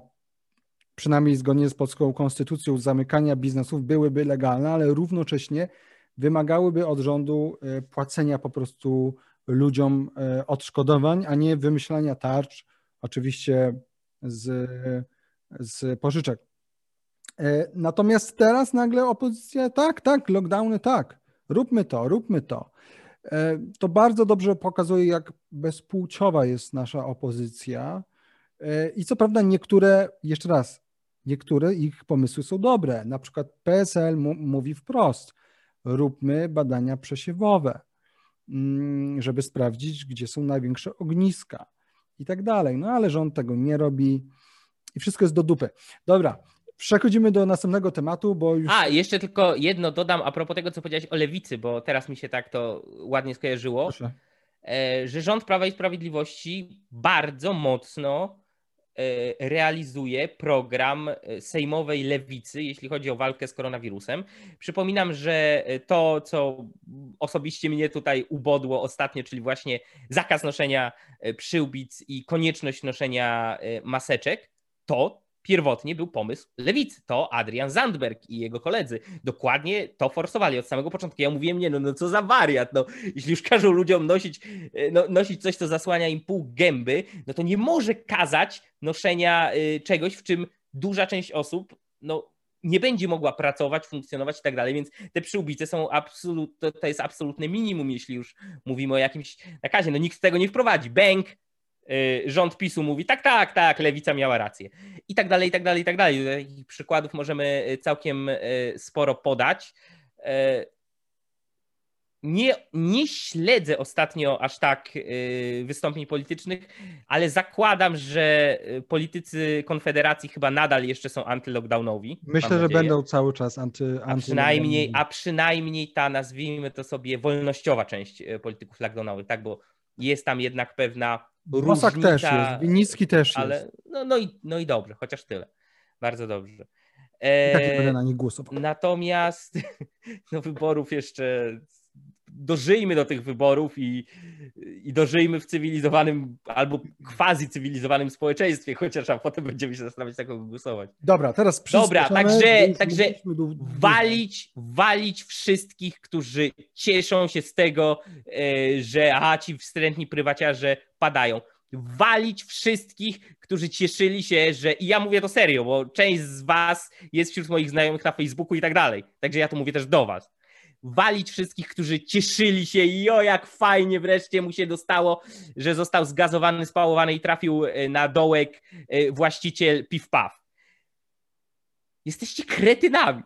przynajmniej zgodnie z polską konstytucją, zamykania biznesów byłyby legalne, ale równocześnie wymagałyby od rządu e, płacenia po prostu ludziom e, odszkodowań, a nie wymyślania tarcz, oczywiście z, z pożyczek. E, natomiast teraz nagle opozycja, tak, tak, lockdowny, tak, róbmy to, róbmy to. E, to bardzo dobrze pokazuje, jak bezpłciowa jest nasza opozycja. I co prawda niektóre, jeszcze raz, niektóre ich pomysły są dobre. Na przykład PSL mówi wprost, róbmy badania przesiewowe, żeby sprawdzić, gdzie są największe ogniska i tak dalej. No ale rząd tego nie robi i wszystko jest do dupy. Dobra, Przechodzimy do następnego tematu, bo już. A, jeszcze tylko jedno dodam a propos tego, co powiedziałeś o lewicy, bo teraz mi się tak to ładnie skojarzyło. Proszę. E, że rząd Prawa i Sprawiedliwości bardzo mocno realizuje program e, sejmowej lewicy, jeśli chodzi o walkę z koronawirusem. Przypominam, że to, co osobiście mnie tutaj ubodło ostatnio, czyli właśnie zakaz noszenia przyłbic i konieczność noszenia maseczek, to pierwotnie był pomysł lewicy. To Adrian Zandberg i jego koledzy dokładnie to forsowali od samego początku. Ja mówiłem, nie no, no co za wariat, no jeśli już każą ludziom nosić, e, no, nosić coś, co zasłania im pół gęby, no to nie może kazać noszenia y, czegoś, w czym duża część osób, no nie będzie mogła pracować, funkcjonować i tak dalej, więc te przyłbice są absolut, to, to jest absolutne minimum, jeśli już mówimy o jakimś nakazie. No nikt tego nie wprowadzi. Bęk, rząd PiSu mówi tak, tak, tak, lewica miała rację. I tak dalej, i tak dalej, i tak dalej. Takich przykładów możemy y, całkiem y, sporo podać. Nie, nie śledzę ostatnio aż tak wystąpień politycznych, ale zakładam, że politycy Konfederacji chyba nadal jeszcze są antylockdownowi. Myślę, że będą cały czas anty, anty a przynajmniej, a przynajmniej ta, nazwijmy to sobie, wolnościowa część polityków lockdownowych, tak? Bo jest tam jednak pewna Bosak różnica. też jest, Winicki też ale, jest. No, no, i, no i dobrze, chociaż tyle. Bardzo dobrze. E, tak będę na nich głosował. Natomiast no, wyborów jeszcze dożyjmy do tych wyborów i, i dożyjmy w cywilizowanym albo quasi cywilizowanym społeczeństwie, chociaż a potem będziemy się zastanawiać, jak głosować. Dobra, teraz Dobra, także, także walić, walić wszystkich, którzy cieszą się z tego, e, że aha, ci wstrętni prywaciarze padają walić wszystkich, którzy cieszyli się, że i ja mówię to serio, bo część z was jest wśród moich znajomych na Facebooku i tak dalej. Także ja to mówię też do was walić wszystkich, którzy cieszyli się i o jak fajnie wreszcie mu się dostało, że został zgazowany, spałowany i trafił e, na dołek e, właściciel Piw Paw. Jesteście kretynami.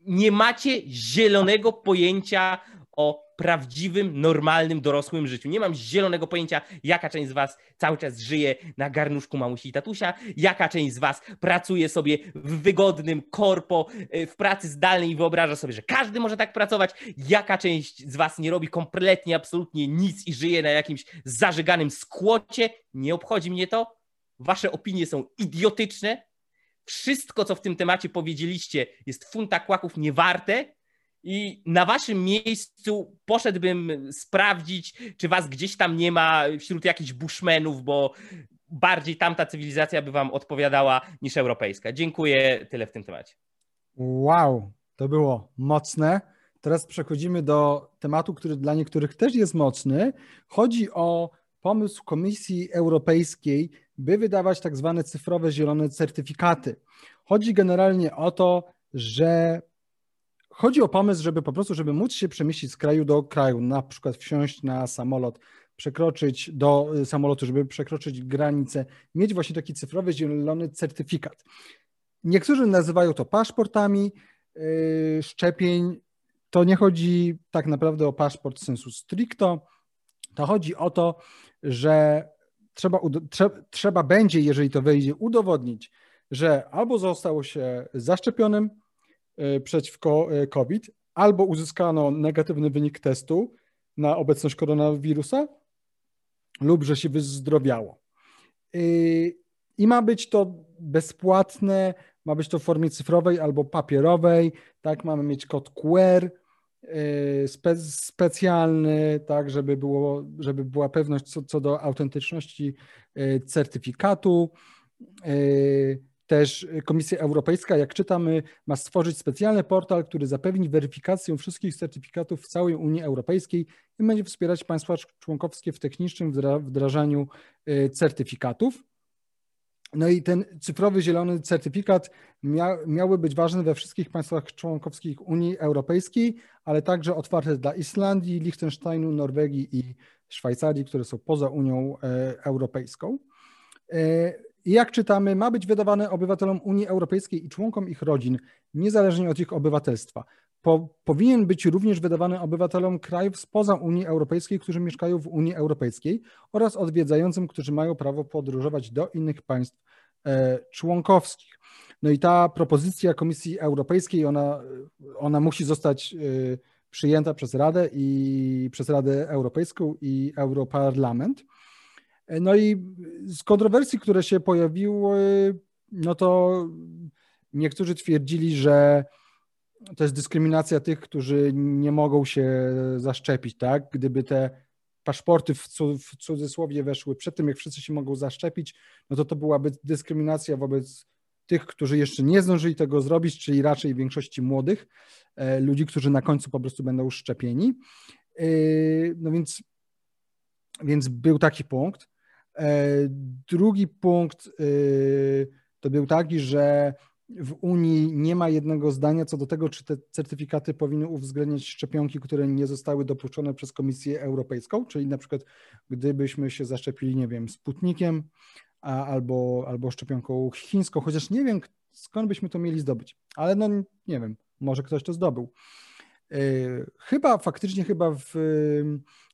Nie macie zielonego pojęcia o prawdziwym, normalnym, dorosłym życiu. Nie mam zielonego pojęcia, jaka część z was cały czas żyje na garnuszku mamusi i tatusia, jaka część z was pracuje sobie w wygodnym korpo, y, w pracy zdalnej i wyobraża sobie, że każdy może tak pracować, jaka część z was nie robi kompletnie, absolutnie nic i żyje na jakimś zażeganym skłocie. Nie obchodzi mnie to. Wasze opinie są idiotyczne. Wszystko, co w tym temacie powiedzieliście, jest funta kłaków niewarte i na waszym miejscu poszedłbym sprawdzić, czy was gdzieś tam nie ma wśród jakichś bushmenów, bo bardziej tamta cywilizacja by wam odpowiadała niż europejska. Dziękuję, tyle w tym temacie. Wow, to było mocne. Teraz przechodzimy do tematu, który dla niektórych też jest mocny. Chodzi o pomysł Komisji Europejskiej, by wydawać tak zwane cyfrowe zielone certyfikaty. Chodzi generalnie o to, że Chodzi o pomysł, żeby po prostu, żeby móc się przemieścić z kraju do kraju, na przykład wsiąść na samolot, przekroczyć do y, samolotu, żeby przekroczyć granicę, mieć właśnie taki cyfrowy, zielony certyfikat. Niektórzy nazywają to paszportami yy, szczepień. To nie chodzi tak naprawdę o paszport sensu stricto. To chodzi o to, że trzeba, trzeba, trzeba będzie, jeżeli to wejdzie, udowodnić, że albo zostało się zaszczepionym, przeciwko e, COVID, albo uzyskano negatywny wynik testu na obecność koronawirusa, lub że się wyzdrowiało. E, I ma być to bezpłatne, ma być to w formie cyfrowej albo papierowej, tak, mamy mieć kod QR spe, specjalny, tak, żeby, było, żeby była pewność co, co do autentyczności certyfikatu. Też Komisja Europejska, jak czytamy, ma stworzyć specjalny portal, który zapewni weryfikację wszystkich certyfikatów w całej Unii Europejskiej i będzie wspierać państwa członkowskie w technicznym wdrażaniu y, certyfikatów. No i ten cyfrowy zielony certyfikat mia, miały być ważny we wszystkich państwach członkowskich Unii Europejskiej, ale także otwarte dla Islandii, Liechtensteinu, Norwegii i Szwajcarii, które są poza Unią e, Europejską. Jak czytamy, ma być wydawane obywatelom Unii Europejskiej i członkom ich rodzin, niezależnie od ich obywatelstwa. Po, powinien być również wydawany obywatelom krajów spoza Unii Europejskiej, którzy mieszkają w Unii Europejskiej oraz odwiedzającym, którzy mają prawo podróżować do innych państw e, członkowskich. No i ta propozycja Komisji Europejskiej, ona, ona musi zostać e, przyjęta przez Radę i przez Radę Europejską i Europarlament. No i z kontrowersji, które się pojawiły, no to niektórzy twierdzili, że to jest dyskryminacja tych, którzy nie mogą się zaszczepić, tak? Gdyby te paszporty w, w cudzysłowie weszły przed tym, jak wszyscy się mogą zaszczepić, no to to byłaby dyskryminacja wobec tych, którzy jeszcze nie zdążyli tego zrobić, czyli raczej większości młodych e, ludzi, którzy na końcu po prostu będą szczepieni. E, no więc, więc był taki punkt. E, drugi punkt to był taki, że w Unii nie ma jednego zdania co do tego, czy te certyfikaty powinny uwzględniać szczepionki, które nie zostały dopuszczone przez Komisję Europejską, czyli na przykład gdybyśmy się zaszczepili, nie wiem, Sputnikiem albo, albo szczepionką chińską, chociaż nie wiem skąd byśmy to mieli zdobyć, ale no nie wiem, może ktoś to zdobył. E, chyba faktycznie chyba w,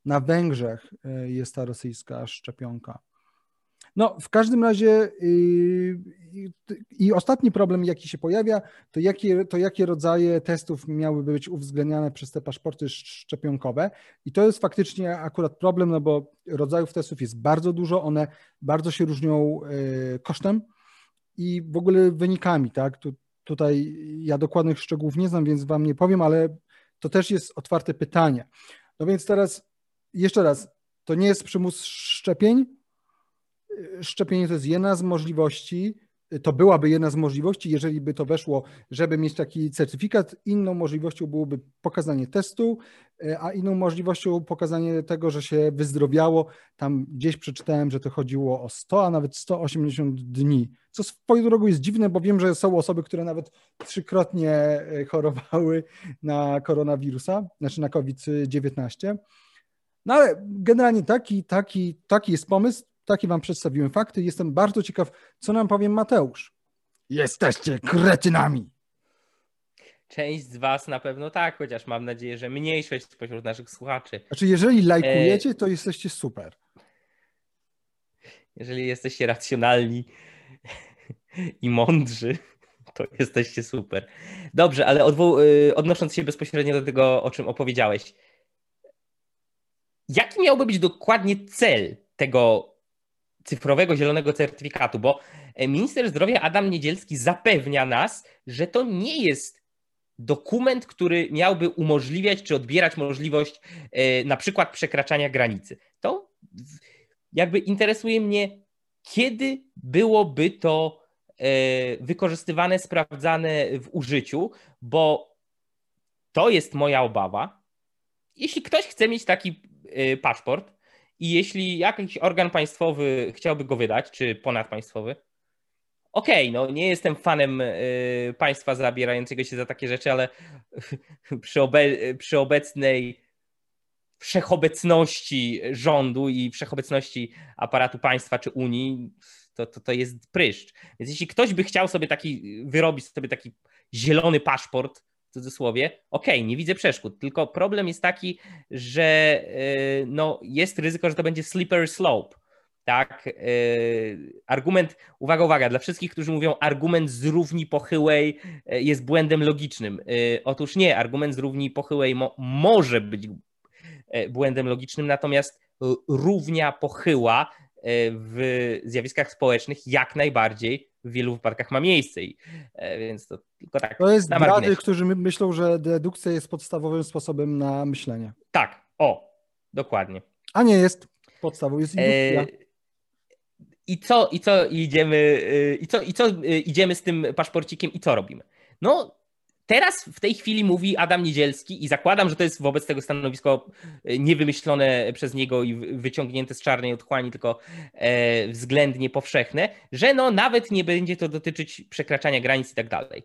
na Węgrzech e, jest ta rosyjska szczepionka. No, w każdym razie yy, i ostatni problem, jaki się pojawia, to jakie, to jakie rodzaje testów miałyby być uwzględniane przez te paszporty szczepionkowe. I to jest faktycznie akurat problem, no bo rodzajów testów jest bardzo dużo, one bardzo się różnią yy, kosztem i w ogóle wynikami, tak? Tu, tutaj ja dokładnych szczegółów nie znam, więc wam nie powiem, ale to też jest otwarte pytanie. No więc teraz jeszcze raz, to nie jest przymus szczepień, szczepienie to jest jedna z możliwości, to byłaby jedna z możliwości, jeżeli by to weszło, żeby mieć taki certyfikat. Inną możliwością byłoby pokazanie testu, e, a inną możliwością pokazanie tego, że się wyzdrowiało. Tam gdzieś przeczytałem, że to chodziło o 100, a nawet 180 dni. Co swoją drogą jest dziwne, bo wiem, że są osoby, które nawet trzykrotnie e, chorowały na koronawirusa, znaczy na COVID-19. No ale generalnie taki, taki, taki jest pomysł. Takie wam przedstawiłem fakty. Jestem bardzo ciekaw, co nam powie Mateusz. Jesteście kretynami. Część z was na pewno tak, chociaż mam nadzieję, że mniejszość spośród naszych słuchaczy. Znaczy, jeżeli lajkujecie, to jesteście super. Jeżeli jesteście racjonalni i mądrzy, to jesteście super. Dobrze, ale y, odnosząc się bezpośrednio do tego, o czym opowiedziałeś, jaki miałby być dokładnie cel tego cyfrowego zielonego certyfikatu, bo e, minister zdrowia Adam Niedzielski zapewnia nas, że to nie jest dokument, który miałby umożliwiać czy odbierać możliwość e, na przykład przekraczania granicy. To jakby interesuje mnie, kiedy byłoby to e, wykorzystywane, sprawdzane w użyciu, bo to jest moja obawa. Jeśli ktoś chce mieć taki paszport, i jeśli jakiś organ państwowy chciałby go wydać, czy ponadpaństwowy, okej, okay, no nie jestem fanem y, państwa zabierającego się za takie rzeczy, ale przy, obe przy obecnej wszechobecności rządu i wszechobecności aparatu państwa czy Unii, to, to, to jest pryszcz. Więc jeśli ktoś by chciał sobie taki, wyrobić sobie taki zielony paszport, cudzysłowie, okej, okay, nie widzę przeszkód, tylko problem jest taki, że e, no, jest ryzyko, że to będzie slippery slope. Tak, e, argument, uwaga, uwaga, dla wszystkich, którzy mówią, argument z równi pochyłej e, jest błędem logicznym. Otóż nie, argument z równi pochyłej mo może być błędem logicznym, natomiast równia pochyła w zjawiskach społecznych jak najbardziej w wielu wypadkach ma miejsce. I, e, więc to tylko tak. To jest dla tych, którzy myślą, że dedukcja jest podstawowym sposobem na myślenie. Tak, o, dokładnie. A nie jest podstawą, jest indukcja. E... I co, i co idziemy, e, i co, i co e, idziemy z tym paszporcikiem i co robimy? No, Teraz w tej chwili mówi Adam Niedzielski i zakładam, że to jest wobec tego stanowisko e, niewymyślone przez niego i wyciągnięte z czarnej otchłani, tylko e, względnie powszechne, że no nawet nie będzie to dotyczyć przekraczania granic i tak dalej.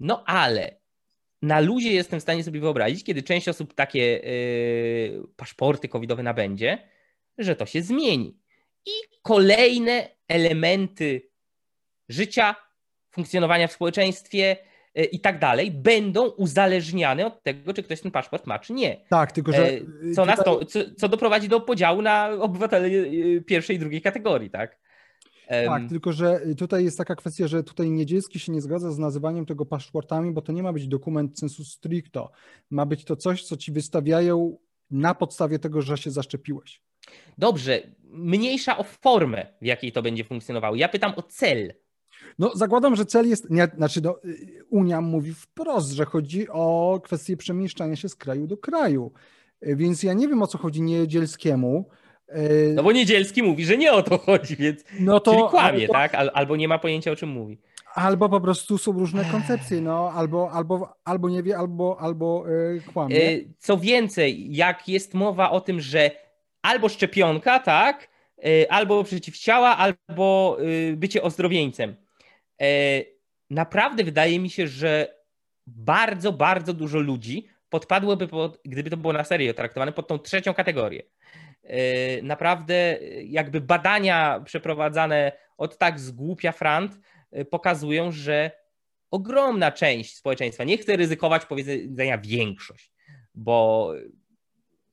No ale na luzie jestem w stanie sobie wyobrazić, kiedy część osób takie e, paszporty covidowe nabędzie, że to się zmieni. I kolejne elementy życia, funkcjonowania w społeczeństwie, i tak dalej, będą uzależniane od tego, czy ktoś ten paszport ma, czy nie. Tak, tylko że. E, co, nas to, co, co doprowadzi do podziału na obywateli e, pierwszej i drugiej kategorii, tak? Tak, tylko że tutaj jest taka kwestia, że tutaj Niedzielski się nie zgadza z nazywaniem tego paszportami, bo to nie ma być dokument sensu stricto. Ma być to coś, co ci wystawiają na podstawie tego, że się zaszczepiłeś. Dobrze, mniejsza o formę, w jakiej to będzie funkcjonowało. Ja pytam o cel. No, zakładam, że cel jest, nie, znaczy no, Unia mówi wprost, że chodzi o kwestię przemieszczania się z kraju do kraju. Więc ja nie wiem, o co chodzi Niedzielskiemu. No bo Niedzielski mówi, że nie o to chodzi, więc no to, czyli kłamie, to... tak? Albo nie ma pojęcia, o czym mówi. Albo po prostu są różne koncepcje, no, albo, albo, albo nie wie, albo, albo yy, kłamie. E, co więcej, jak jest mowa o tym, że albo szczepionka, tak, e, albo przeciwciała, albo bycie ozdrowieńcem E, naprawdę wydaje mi się, że bardzo, bardzo dużo ludzi podpadłoby, pod, gdyby to było na serio traktowane, pod tą trzecią kategorię. E, naprawdę jakby badania przeprowadzane od tak z głupia frant e, pokazują, że ogromna część społeczeństwa, nie chcę ryzykować powiedzenia większość, bo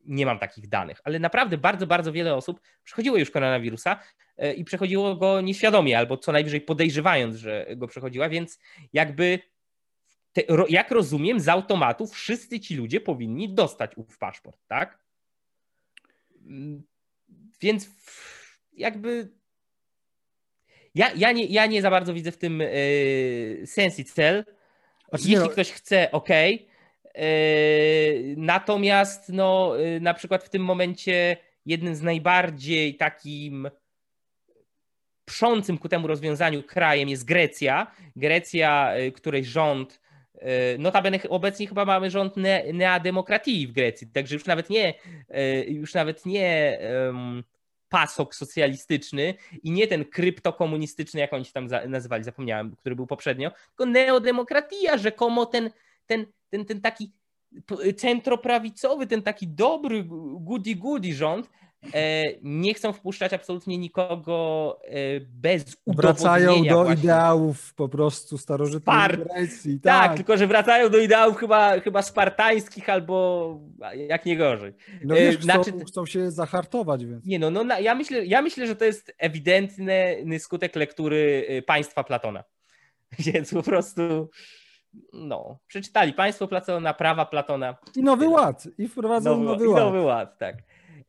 nie mam takich danych, ale naprawdę bardzo, bardzo wiele osób przechodziło już koronawirusa e, i przechodziło go nieświadomie, albo co najwyżej podejrzewając, że go przechodziła, więc jakby te, jak rozumiem, z automatu wszyscy ci ludzie powinni dostać ów paszport, tak? Mm, więc jakby ja, ja, nie, ja nie za bardzo widzę w tym yy, sens i cel. Znaczy, Jeśli no... ktoś chce, ok, Yy, natomiast no, yy, na przykład w tym momencie jednym z najbardziej takim przącym ku temu rozwiązaniu krajem jest Grecja. Grecja, yy, której rząd, notabene obecnie chyba mamy rząd ne, neademokratii w Grecji, także już nawet nie, już nawet nie um, pasok socjalistyczny i nie ten kryptokomunistyczny, jak oni się tam nazywali, zapomniałem, który był poprzednio, tylko neodemokratia, rzekomo ten, ten ten, ten taki centroprawicowy, ten taki dobry goody-goody rząd, nie chcą wpuszczać absolutnie nikogo e, bez Wracają do właśnie. ideałów po prostu starożytnej Spart- Grecji. Tak. tak. tylko że wracają do ideałów chyba, chyba spartańskich albo jak nie gorzej. No wiesz, znaczy, chcą, chcą się zahartować, więc. Nie no, no ja, myślę, ja myślę, że to jest ewidentny skutek lektury państwa Platona. Więc po prostu no, przeczytali państwo Platona, prawa Platona. I nowy ład. I wprowadzą nowy, nowy ład. I nowy ład, tak.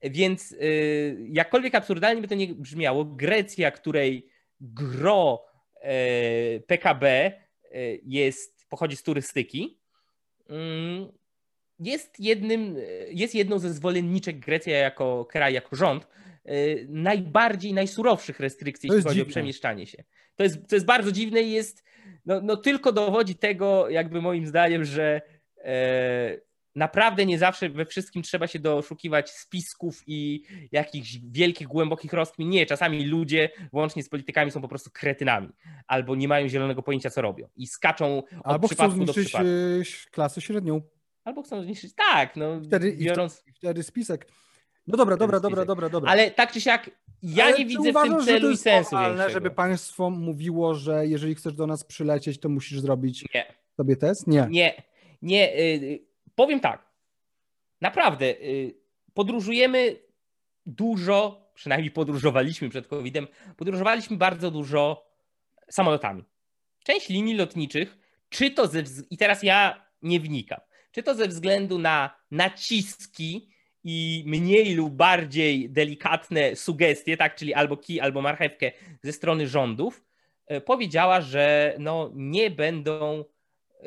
Więc y, jakkolwiek absurdalnie by to nie brzmiało, Grecja, której gro y, PKB y, jest, pochodzi z turystyki, mm, jest jednym, jest jedną ze zwolenniczek Grecja jako kraj, jako rząd, y, najbardziej, najsurowszych restrykcji, jeśli chodzi dziwne. o przemieszczanie się. To jest, to jest bardzo dziwne i jest no, no tylko dowodzi tego, jakby moim zdaniem, że e, naprawdę nie zawsze we wszystkim trzeba się doszukiwać spisków i jakichś wielkich, głębokich rozkmin. Nie, czasami ludzie, łącznie z politykami, są po prostu kretynami albo nie mają zielonego pojęcia, co robią i skaczą od albo przypadku do przypadku. klasę średnią. Albo chcą zniszczyć, tak, no wtedy, biorąc... wtedy spisek. No dobra, dobra, dobra, dobra, dobra. Ale tak czy siak, ja Ale nie widzę uważasz, w tym celu i sensu normalne, żeby państwo mówiło, że jeżeli chcesz do nas przylecieć, to musisz zrobić nie. sobie test? Nie. Nie, nie. Y, powiem tak. Naprawdę, y, podróżujemy dużo, przynajmniej podróżowaliśmy przed COVID-em, podróżowaliśmy bardzo dużo samolotami. Część linii lotniczych, czy to ze, i teraz ja nie wnikam, czy to ze względu na naciski, i mniej lub bardziej delikatne sugestie, tak, czyli albo kij, albo marchewkę ze strony rządów, e, powiedziała, że no, nie będą e,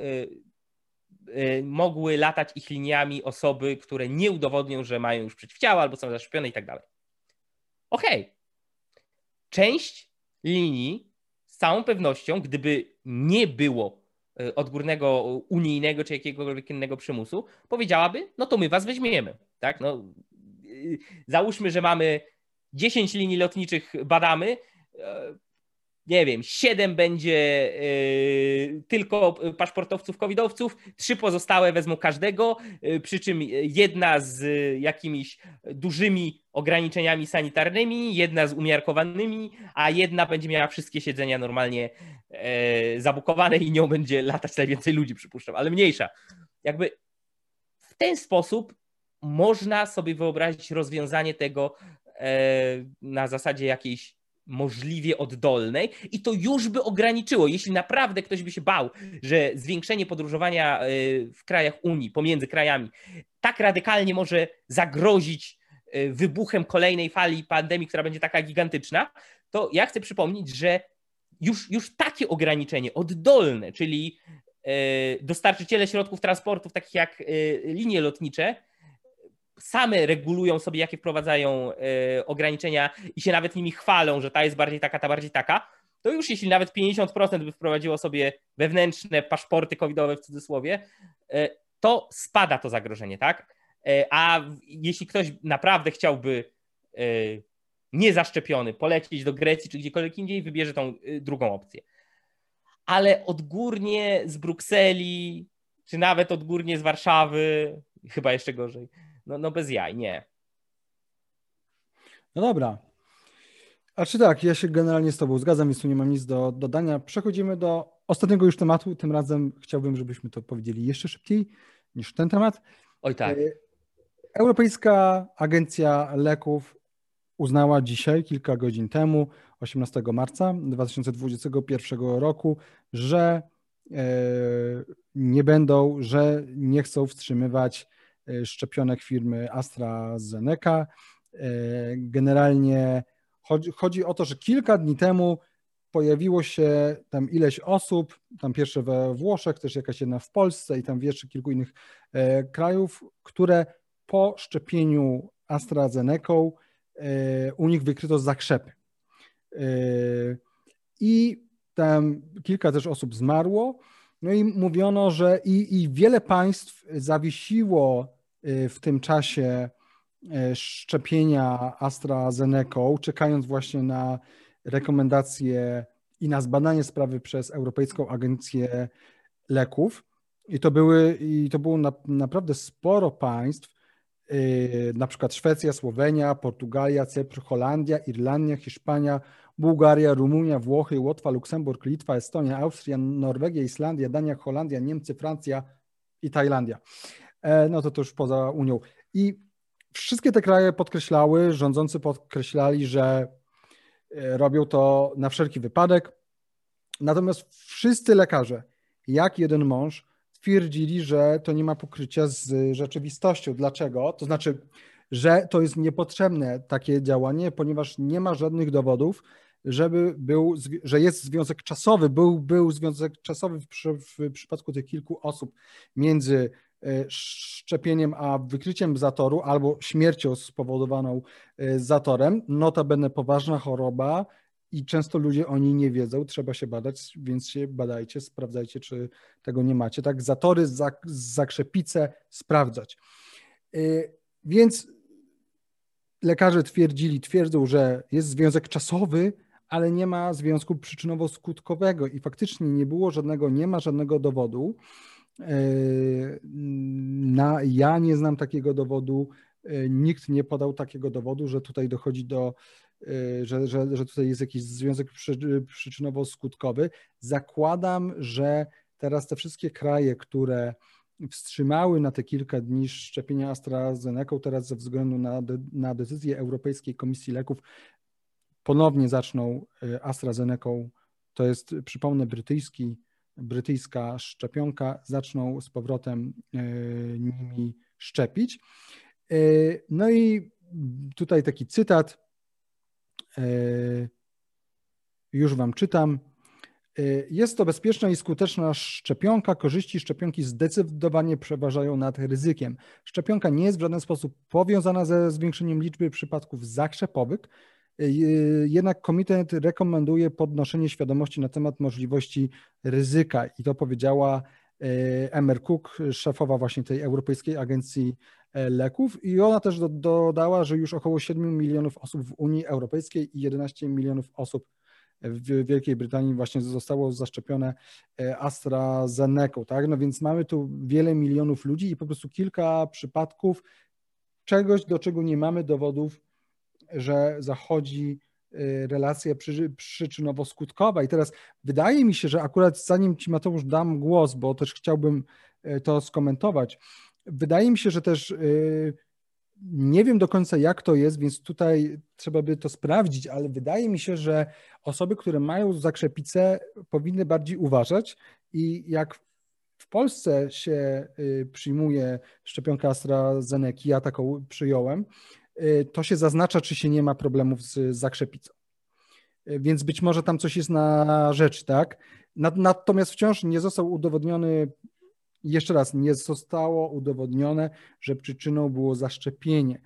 mogły latać ich liniami osoby, które nie udowodnią, że mają już przeciwciała albo są zaszczepione i tak dalej. Okej. Okay. Część linii z całą pewnością, gdyby nie było odgórnego unijnego czy jakiegokolwiek innego przymusu, powiedziałaby, no to my was weźmiemy. Tak? No, załóżmy, że mamy 10 linii lotniczych badamy, nie wiem, 7 będzie yy, tylko paszportowców covidowców, trzy pozostałe wezmą każdego, yy, przy czym jedna z yy, jakimiś dużymi ograniczeniami sanitarnymi, jedna z umiarkowanymi, a jedna będzie miała wszystkie siedzenia normalnie yy, zabukowane i nią będzie latać najwięcej ludzi, przypuszczam, ale mniejsza. Jakby w ten sposób można sobie wyobrazić rozwiązanie tego yy, na zasadzie jakiejś możliwie oddolnej i to już by ograniczyło, jeśli naprawdę ktoś by się bał, że zwiększenie podróżowania y, w krajach Unii, pomiędzy krajami, tak radykalnie może zagrozić y, wybuchem kolejnej fali pandemii, która będzie taka gigantyczna, to ja chcę przypomnieć, że już, już takie ograniczenie oddolne, czyli y, dostarczyciele środków transportu, takich jak linie lotnicze, same regulują sobie, jakie wprowadzają e, ograniczenia i się nawet nimi chwalą, że ta jest bardziej taka, ta bardziej taka, to już jeśli nawet 50% by wprowadziło sobie wewnętrzne paszporty covidowe w cudzysłowie, e, to spada to zagrożenie, tak? E, a jeśli ktoś naprawdę chciałby niezaszczepiony polecieć do Grecji czy gdziekolwiek indziej, wybierze tą drugą opcję. Ale odgórnie z Brukseli, czy nawet odgórnie z Warszawy, chyba jeszcze gorzej, no, no bez jaj, nie. No dobra. A czy tak, ja się generalnie z Tobą zgadzam, więc tu nie mam nic do dodania. Przechodzimy do ostatniego już tematu. Tym razem chciałbym, żebyśmy to powiedzieli jeszcze szybciej niż ten temat. Oj tak. E, Europejska Agencja Leków uznała dzisiaj, kilka godzin temu, 18 marca 2021 roku, że nie będą, że nie chcą wstrzymywać E, szczepionek firmy AstraZeneca. E, generalnie chodzi, chodzi o to, że kilka dni temu pojawiło się tam ileś osób, tam pierwsze we Włoszech, też jakaś jedna w Polsce i tam jeszcze kilku innych e, krajów, które po szczepieniu AstraZeneca u nich wykryto zakrzepy. I tam kilka też osób zmarło. No i mówiono, że i, i wiele państw zawiesiło Y, w tym czasie y, szczepienia AstraZeneca, czekając właśnie na rekomendacje i na zbadanie sprawy przez Europejską Agencję Leków. I to, były, i to było na, naprawdę sporo państw, yy, na przykład Szwecja, Słowenia, Portugalia, Cypr, Holandia, Irlandia, Hiszpania, Bułgaria, Rumunia, Włochy, Łotwa, Luksemburg, Litwa, Estonia, Austria, Norwegia, Islandia, Dania, Holandia, Niemcy, Francja i Tajlandia. E, no to to już poza Unią. I wszystkie te kraje podkreślały, rządzący podkreślali, że e, robią to na wszelki wypadek. Natomiast wszyscy lekarze, jak jeden mąż, twierdzili, że to nie ma pokrycia z rzeczywistością. Dlaczego? To znaczy, że to jest niepotrzebne takie działanie, ponieważ nie ma żadnych dowodów, żeby był, że jest związek czasowy, był, był związek czasowy w, w przypadku tych kilku osób między E, szczepieniem a wykryciem zatoru albo śmiercią spowodowaną e, zatorem. Notabene poważna choroba i często ludzie o niej nie wiedzą, trzeba się badać, więc się badajcie, sprawdzajcie, czy tego nie macie. Tak, zatory, zakrzepice sprawdzać. E, więc lekarze twierdzili, twierdzą, że jest związek czasowy, ale nie ma związku przyczynowo-skutkowego i faktycznie nie było żadnego, nie ma żadnego dowodu, Yy, na, ja nie znam takiego dowodu, yy, nikt nie podał takiego dowodu, że tutaj dochodzi do, yy, że, że, że tutaj jest jakiś związek przyczynowo-skutkowy. Zakładam, że teraz te wszystkie kraje, które wstrzymały na te kilka dni szczepienia AstraZeneca, teraz ze względu na, de, na decyzję Europejskiej Komisji Leków ponownie zaczną AstraZeneca, to jest, przypomnę, brytyjski brytyjska szczepionka, zaczną z powrotem e, nimi szczepić. E, no i tutaj taki cytat, już Wam czytam. Jest to bezpieczna i skuteczna szczepionka. Korzyści szczepionki zdecydowanie przeważają nad ryzykiem. Szczepionka nie jest w żaden sposób powiązana ze zwiększeniem liczby przypadków zakrzepowych, jednak komitet rekomenduje podnoszenie świadomości na temat możliwości ryzyka i to powiedziała Emer Cook, szefowa właśnie tej Europejskiej Agencji Leków i ona też dodała, że już około 7 milionów osób w Unii Europejskiej i 11 milionów osób w Wielkiej Brytanii właśnie zostało zaszczepione e, AstraZeneca, tak? No więc mamy tu wiele milionów ludzi i po prostu kilka przypadków czegoś, do czego nie mamy dowodów, że zachodzi e, relacja przyczynowo-skutkowa. I teraz wydaje mi się, że akurat zanim Ci Mateusz dam głos, bo też chciałbym e, to skomentować, wydaje mi się, że też nie wiem do końca, jak to jest, więc tutaj trzeba by to sprawdzić, ale wydaje mi się, że osoby, które mają zakrzepicę, powinny bardziej uważać i jak w Polsce się y, przyjmuje szczepionkę AstraZeneca, ja taką przyjąłem, y, to się zaznacza, czy się nie ma problemów z zakrzepicą. Y, więc być może tam coś jest na rzecz, tak? Natomiast wciąż nie został udowodniony jeszcze raz, nie zostało udowodnione, że przyczyną było zaszczepienie.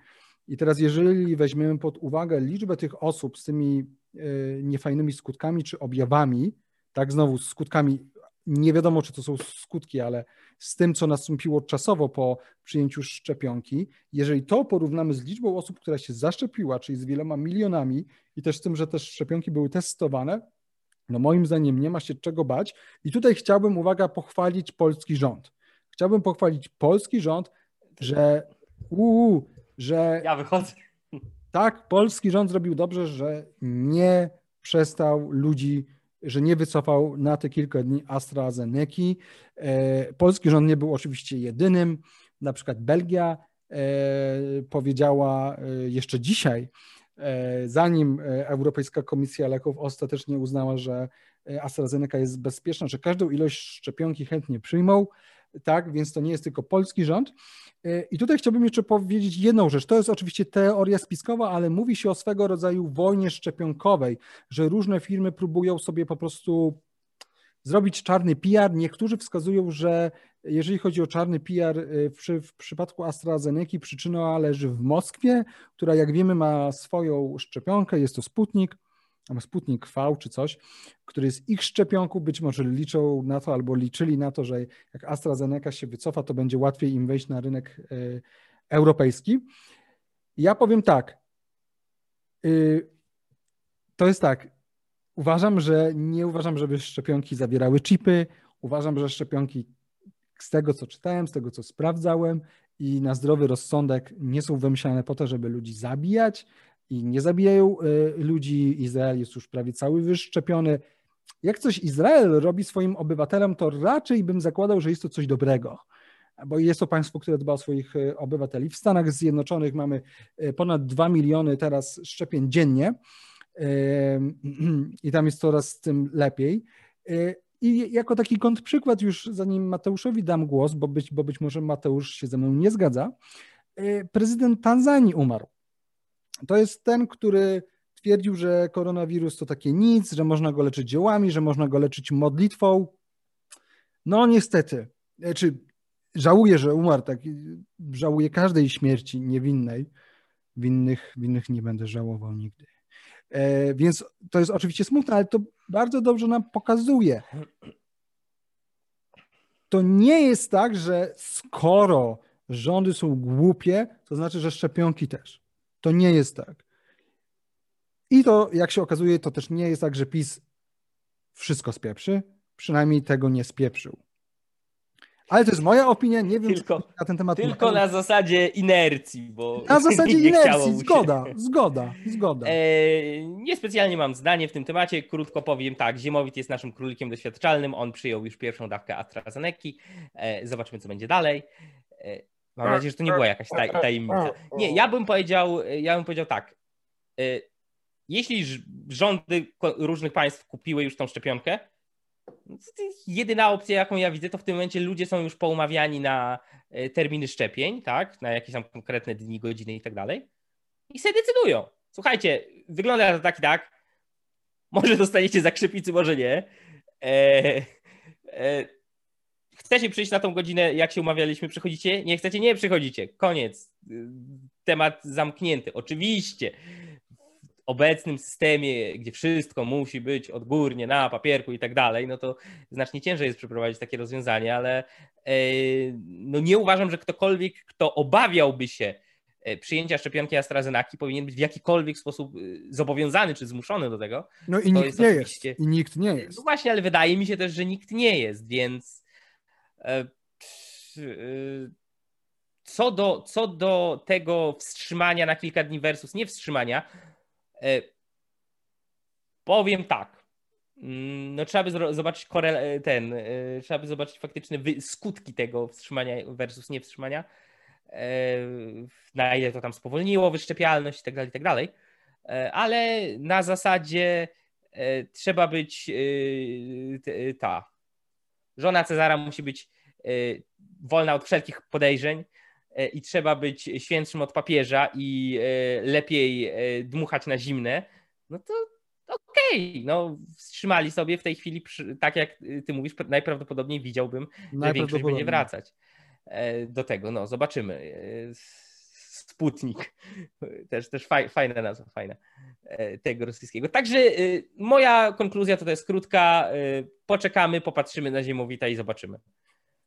I teraz, jeżeli weźmiemy pod uwagę liczbę tych osób z tymi e, niefajnymi skutkami czy objawami, tak znowu skutkami, nie wiadomo czy to są skutki, ale z tym, co nastąpiło czasowo po przyjęciu szczepionki, jeżeli to porównamy z liczbą osób, która się zaszczepiła, czyli z wieloma milionami i też z tym, że te szczepionki były testowane, no moim zdaniem nie ma się czego bać. I tutaj chciałbym, uwaga, pochwalić polski rząd. Chciałbym pochwalić polski rząd, że uu, że ja wychodzę. Tak, polski rząd zrobił dobrze, że nie przestał ludzi, że nie wycofał na te kilka dni AstraZeneca. E, polski rząd nie był oczywiście jedynym. Na przykład Belgia e, powiedziała e, jeszcze dzisiaj, zanim Europejska Komisja Leków ostatecznie uznała, że AstraZeneca jest bezpieczna, że każdą ilość szczepionki chętnie przyjmą, tak, więc to nie jest tylko polski rząd. I tutaj chciałbym jeszcze powiedzieć jedną rzecz. To jest oczywiście teoria spiskowa, ale mówi się o swego rodzaju wojnie szczepionkowej, że różne firmy próbują sobie po prostu zrobić czarny PR. Niektórzy wskazują, że jeżeli chodzi o czarny PR, y, w, w przypadku AstraZeneca przyczyna leży w Moskwie, która jak wiemy ma swoją szczepionkę, jest to Sputnik, Sputnik V czy coś, który jest ich szczepionką, być może liczą na to albo liczyli na to, że jak AstraZeneca się wycofa, to będzie łatwiej im wejść na rynek y, europejski. Ja powiem tak, y, to jest tak, uważam, że nie uważam, żeby szczepionki zawierały chipy, uważam, że szczepionki z tego, co czytałem, z tego, co sprawdzałem i na zdrowy rozsądek nie są wymyślane po to, żeby ludzi zabijać i nie zabijają y, ludzi. Izrael jest już prawie cały wyszczepiony. Jak coś Izrael robi swoim obywatelom, to raczej bym zakładał, że jest to coś dobrego bo jest to państwo, które dba o swoich y, obywateli. W Stanach Zjednoczonych mamy y, ponad 2 miliony teraz szczepień dziennie i tam jest coraz tym lepiej. I jako taki kontrprzykład, już zanim Mateuszowi dam głos, bo być, bo być może Mateusz się ze mną nie zgadza, prezydent Tanzanii umarł. To jest ten, który twierdził, że koronawirus to takie nic, że można go leczyć dziełami, że można go leczyć modlitwą. No niestety, czy żałuję, że umarł, tak, żałuję każdej śmierci niewinnej. Winnych, winnych nie będę żałował nigdy. E, więc to jest oczywiście smutne, ale to bardzo dobrze nam pokazuje. To nie jest tak, że skoro rządy są głupie, to znaczy, że szczepionki też. To nie jest tak. I to, jak się okazuje, to też nie jest tak, że PiS wszystko spieprzy. Przynajmniej tego nie spieprzył. Ale to jest moja opinia, nie wiem tylko, na ten temat. Tylko na zasadzie inercji, bo. Na zasadzie inercji, zgoda, zgoda, zgoda. E, niespecjalnie mam zdanie w tym temacie. Krótko powiem tak: Ziemowit jest naszym królikiem doświadczalnym. On przyjął już pierwszą dawkę AstraZeneca. E, zobaczymy, co będzie dalej. E, mam nadzieję, że to nie była jakaś taj, tajemnica. Nie, ja bym powiedział, ja bym powiedział tak. E, jeśli rządy różnych państw kupiły już tą szczepionkę, jedyna opcja, jaką ja widzę, to w tym momencie ludzie są już poumawiani na e, terminy szczepień, tak? Na jakieś tam konkretne dni, godziny i tak dalej. I sobie decydują. Słuchajcie, wygląda to tak i tak. Może dostaniecie zakrzepicy, może nie. E, e, chcecie przyjść na tą godzinę, jak się umawialiśmy, przychodzicie? Nie chcecie? Nie przychodzicie. Koniec. Temat zamknięty. Oczywiście obecnym systemie, gdzie wszystko musi być odgórnie na papierku i tak dalej, no to znacznie ciężej jest przeprowadzić takie rozwiązanie, ale e, no nie uważam, że ktokolwiek, kto obawiałby się e, przyjęcia szczepionki AstraZeneca powinien być w jakikolwiek sposób e, zobowiązany czy zmuszony do tego. No i nikt jest nie oczywiście... jest. I nikt nie jest. No właśnie, ale wydaje mi się też, że nikt nie jest, więc co do, co do tego wstrzymania na kilka dni versus nie wstrzymania, E, powiem tak. Mm, no, trzeba by zobaczyć korel- ten, e, trzeba by zobaczyć faktyczne skutki tego wstrzymania versus nie wstrzymania. E, na ile to tam spowolniło wyszczepialność i tak dalej, i tak. Ale na zasadzie trzeba być ta. Żona Cezara musi być wolna od wszelkich podejrzeń E, i trzeba być świętszym od papieża i e, lepiej e, dmuchać na zimne, no to okej, okay. no wstrzymali sobie w tej chwili, tak jak ty mówisz, najprawdopodobniej widziałbym, że większość będzie wracać do tego, no zobaczymy. Sputnik, też, też fajna nazwa, fajna tego rosyjskiego. Także moja konkluzja to jest krótka, poczekamy, popatrzymy na Ziemowita i zobaczymy.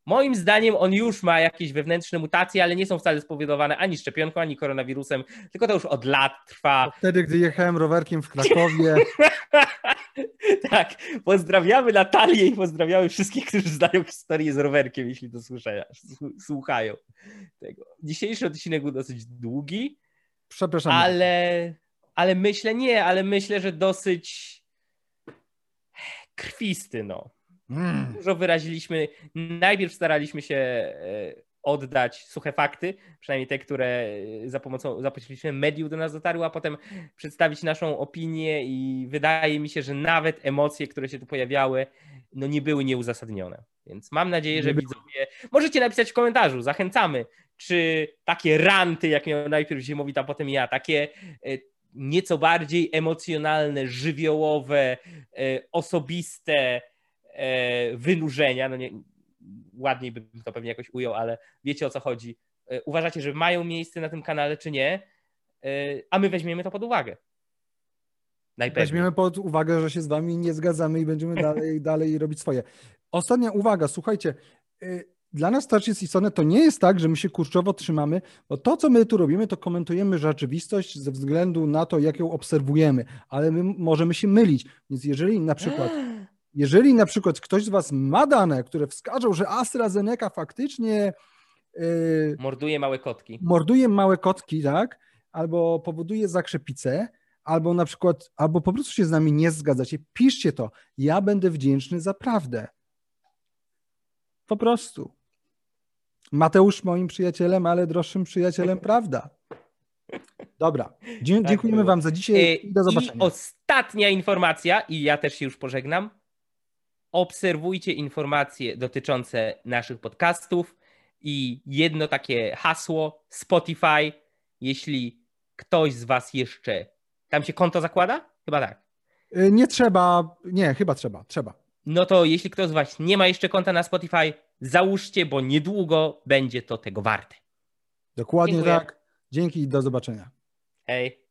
Moim zdaniem on już ma jakieś wewnętrzne mutacje, ale nie są wcale spowodowane ani szczepionką, ani koronawirusem, tylko to już od lat trwa. Wtedy, gdy jechałem rowerkiem w Krakowie. tak, pozdrawiamy Natalię i pozdrawiamy wszystkich, którzy znają historię z rowerkiem, jeśli to słuchają tego. Dzisiejszy odcinek był dosyć długi. Przepraszam. Ale, ale myślę, nie, ale myślę, że dosyć krwisty, no. Mm. Dużo wyraziliśmy. Najpierw staraliśmy się e, oddać suche fakty, przynajmniej te, które za pomocą zapośrednictwem mediów do nas dotarły, a potem przedstawić naszą opinię i wydaje mi się, że nawet emocje, które się tu pojawiały, no nie były nieuzasadnione. Więc mam nadzieję, że widzowie. Możecie napisać w komentarzu, zachęcamy, czy takie ranty, jak miał najpierw Ziemowit, a potem ja, takie e, nieco bardziej emocjonalne, żywiołowe, e, osobiste, E, wynurzenia, no nie, ładniej bym to pewnie jakoś ujął, ale wiecie o co chodzi. E, uważacie, że mają miejsce na tym kanale, czy nie? E, a my weźmiemy to pod uwagę. Najpewniej. Weźmiemy pod uwagę, że się z wami nie zgadzamy i będziemy dalej, dalej robić swoje. Ostatnia uwaga, słuchajcie. Dla nas jest istotne, to nie jest tak, że my się kurczowo trzymamy, bo to, co my tu robimy, to komentujemy rzeczywistość ze względu na to, jak ją obserwujemy, ale my możemy się mylić. Więc jeżeli na przykład jeżeli na przykład ktoś z Was ma dane, które wskażą, że AstraZeneca faktycznie yy, morduje małe kotki, morduje małe kotki, tak, albo powoduje zakrzepicę, albo na przykład, albo po prostu się z nami nie zgadzacie, piszcie to. Ja będę wdzięczny za prawdę. Po prostu. Mateusz moim przyjacielem, ale droższym przyjacielem, prawda? Dobra. Dzie tak dziękujemy Wam za dzisiaj e, i do zobaczenia. I ostatnia informacja, i ja też się już pożegnam obserwujcie informacje dotyczące naszych podcastów i jedno takie hasło Spotify, jeśli ktoś z Was jeszcze. Tam się konto zakłada? Chyba tak. Y, nie trzeba, nie, chyba trzeba, trzeba. No to jeśli ktoś z Was nie ma jeszcze konta na Spotify, załóżcie, bo niedługo będzie to tego warte. Dokładnie Dziękuję. tak. Dzięki i do zobaczenia. Hej.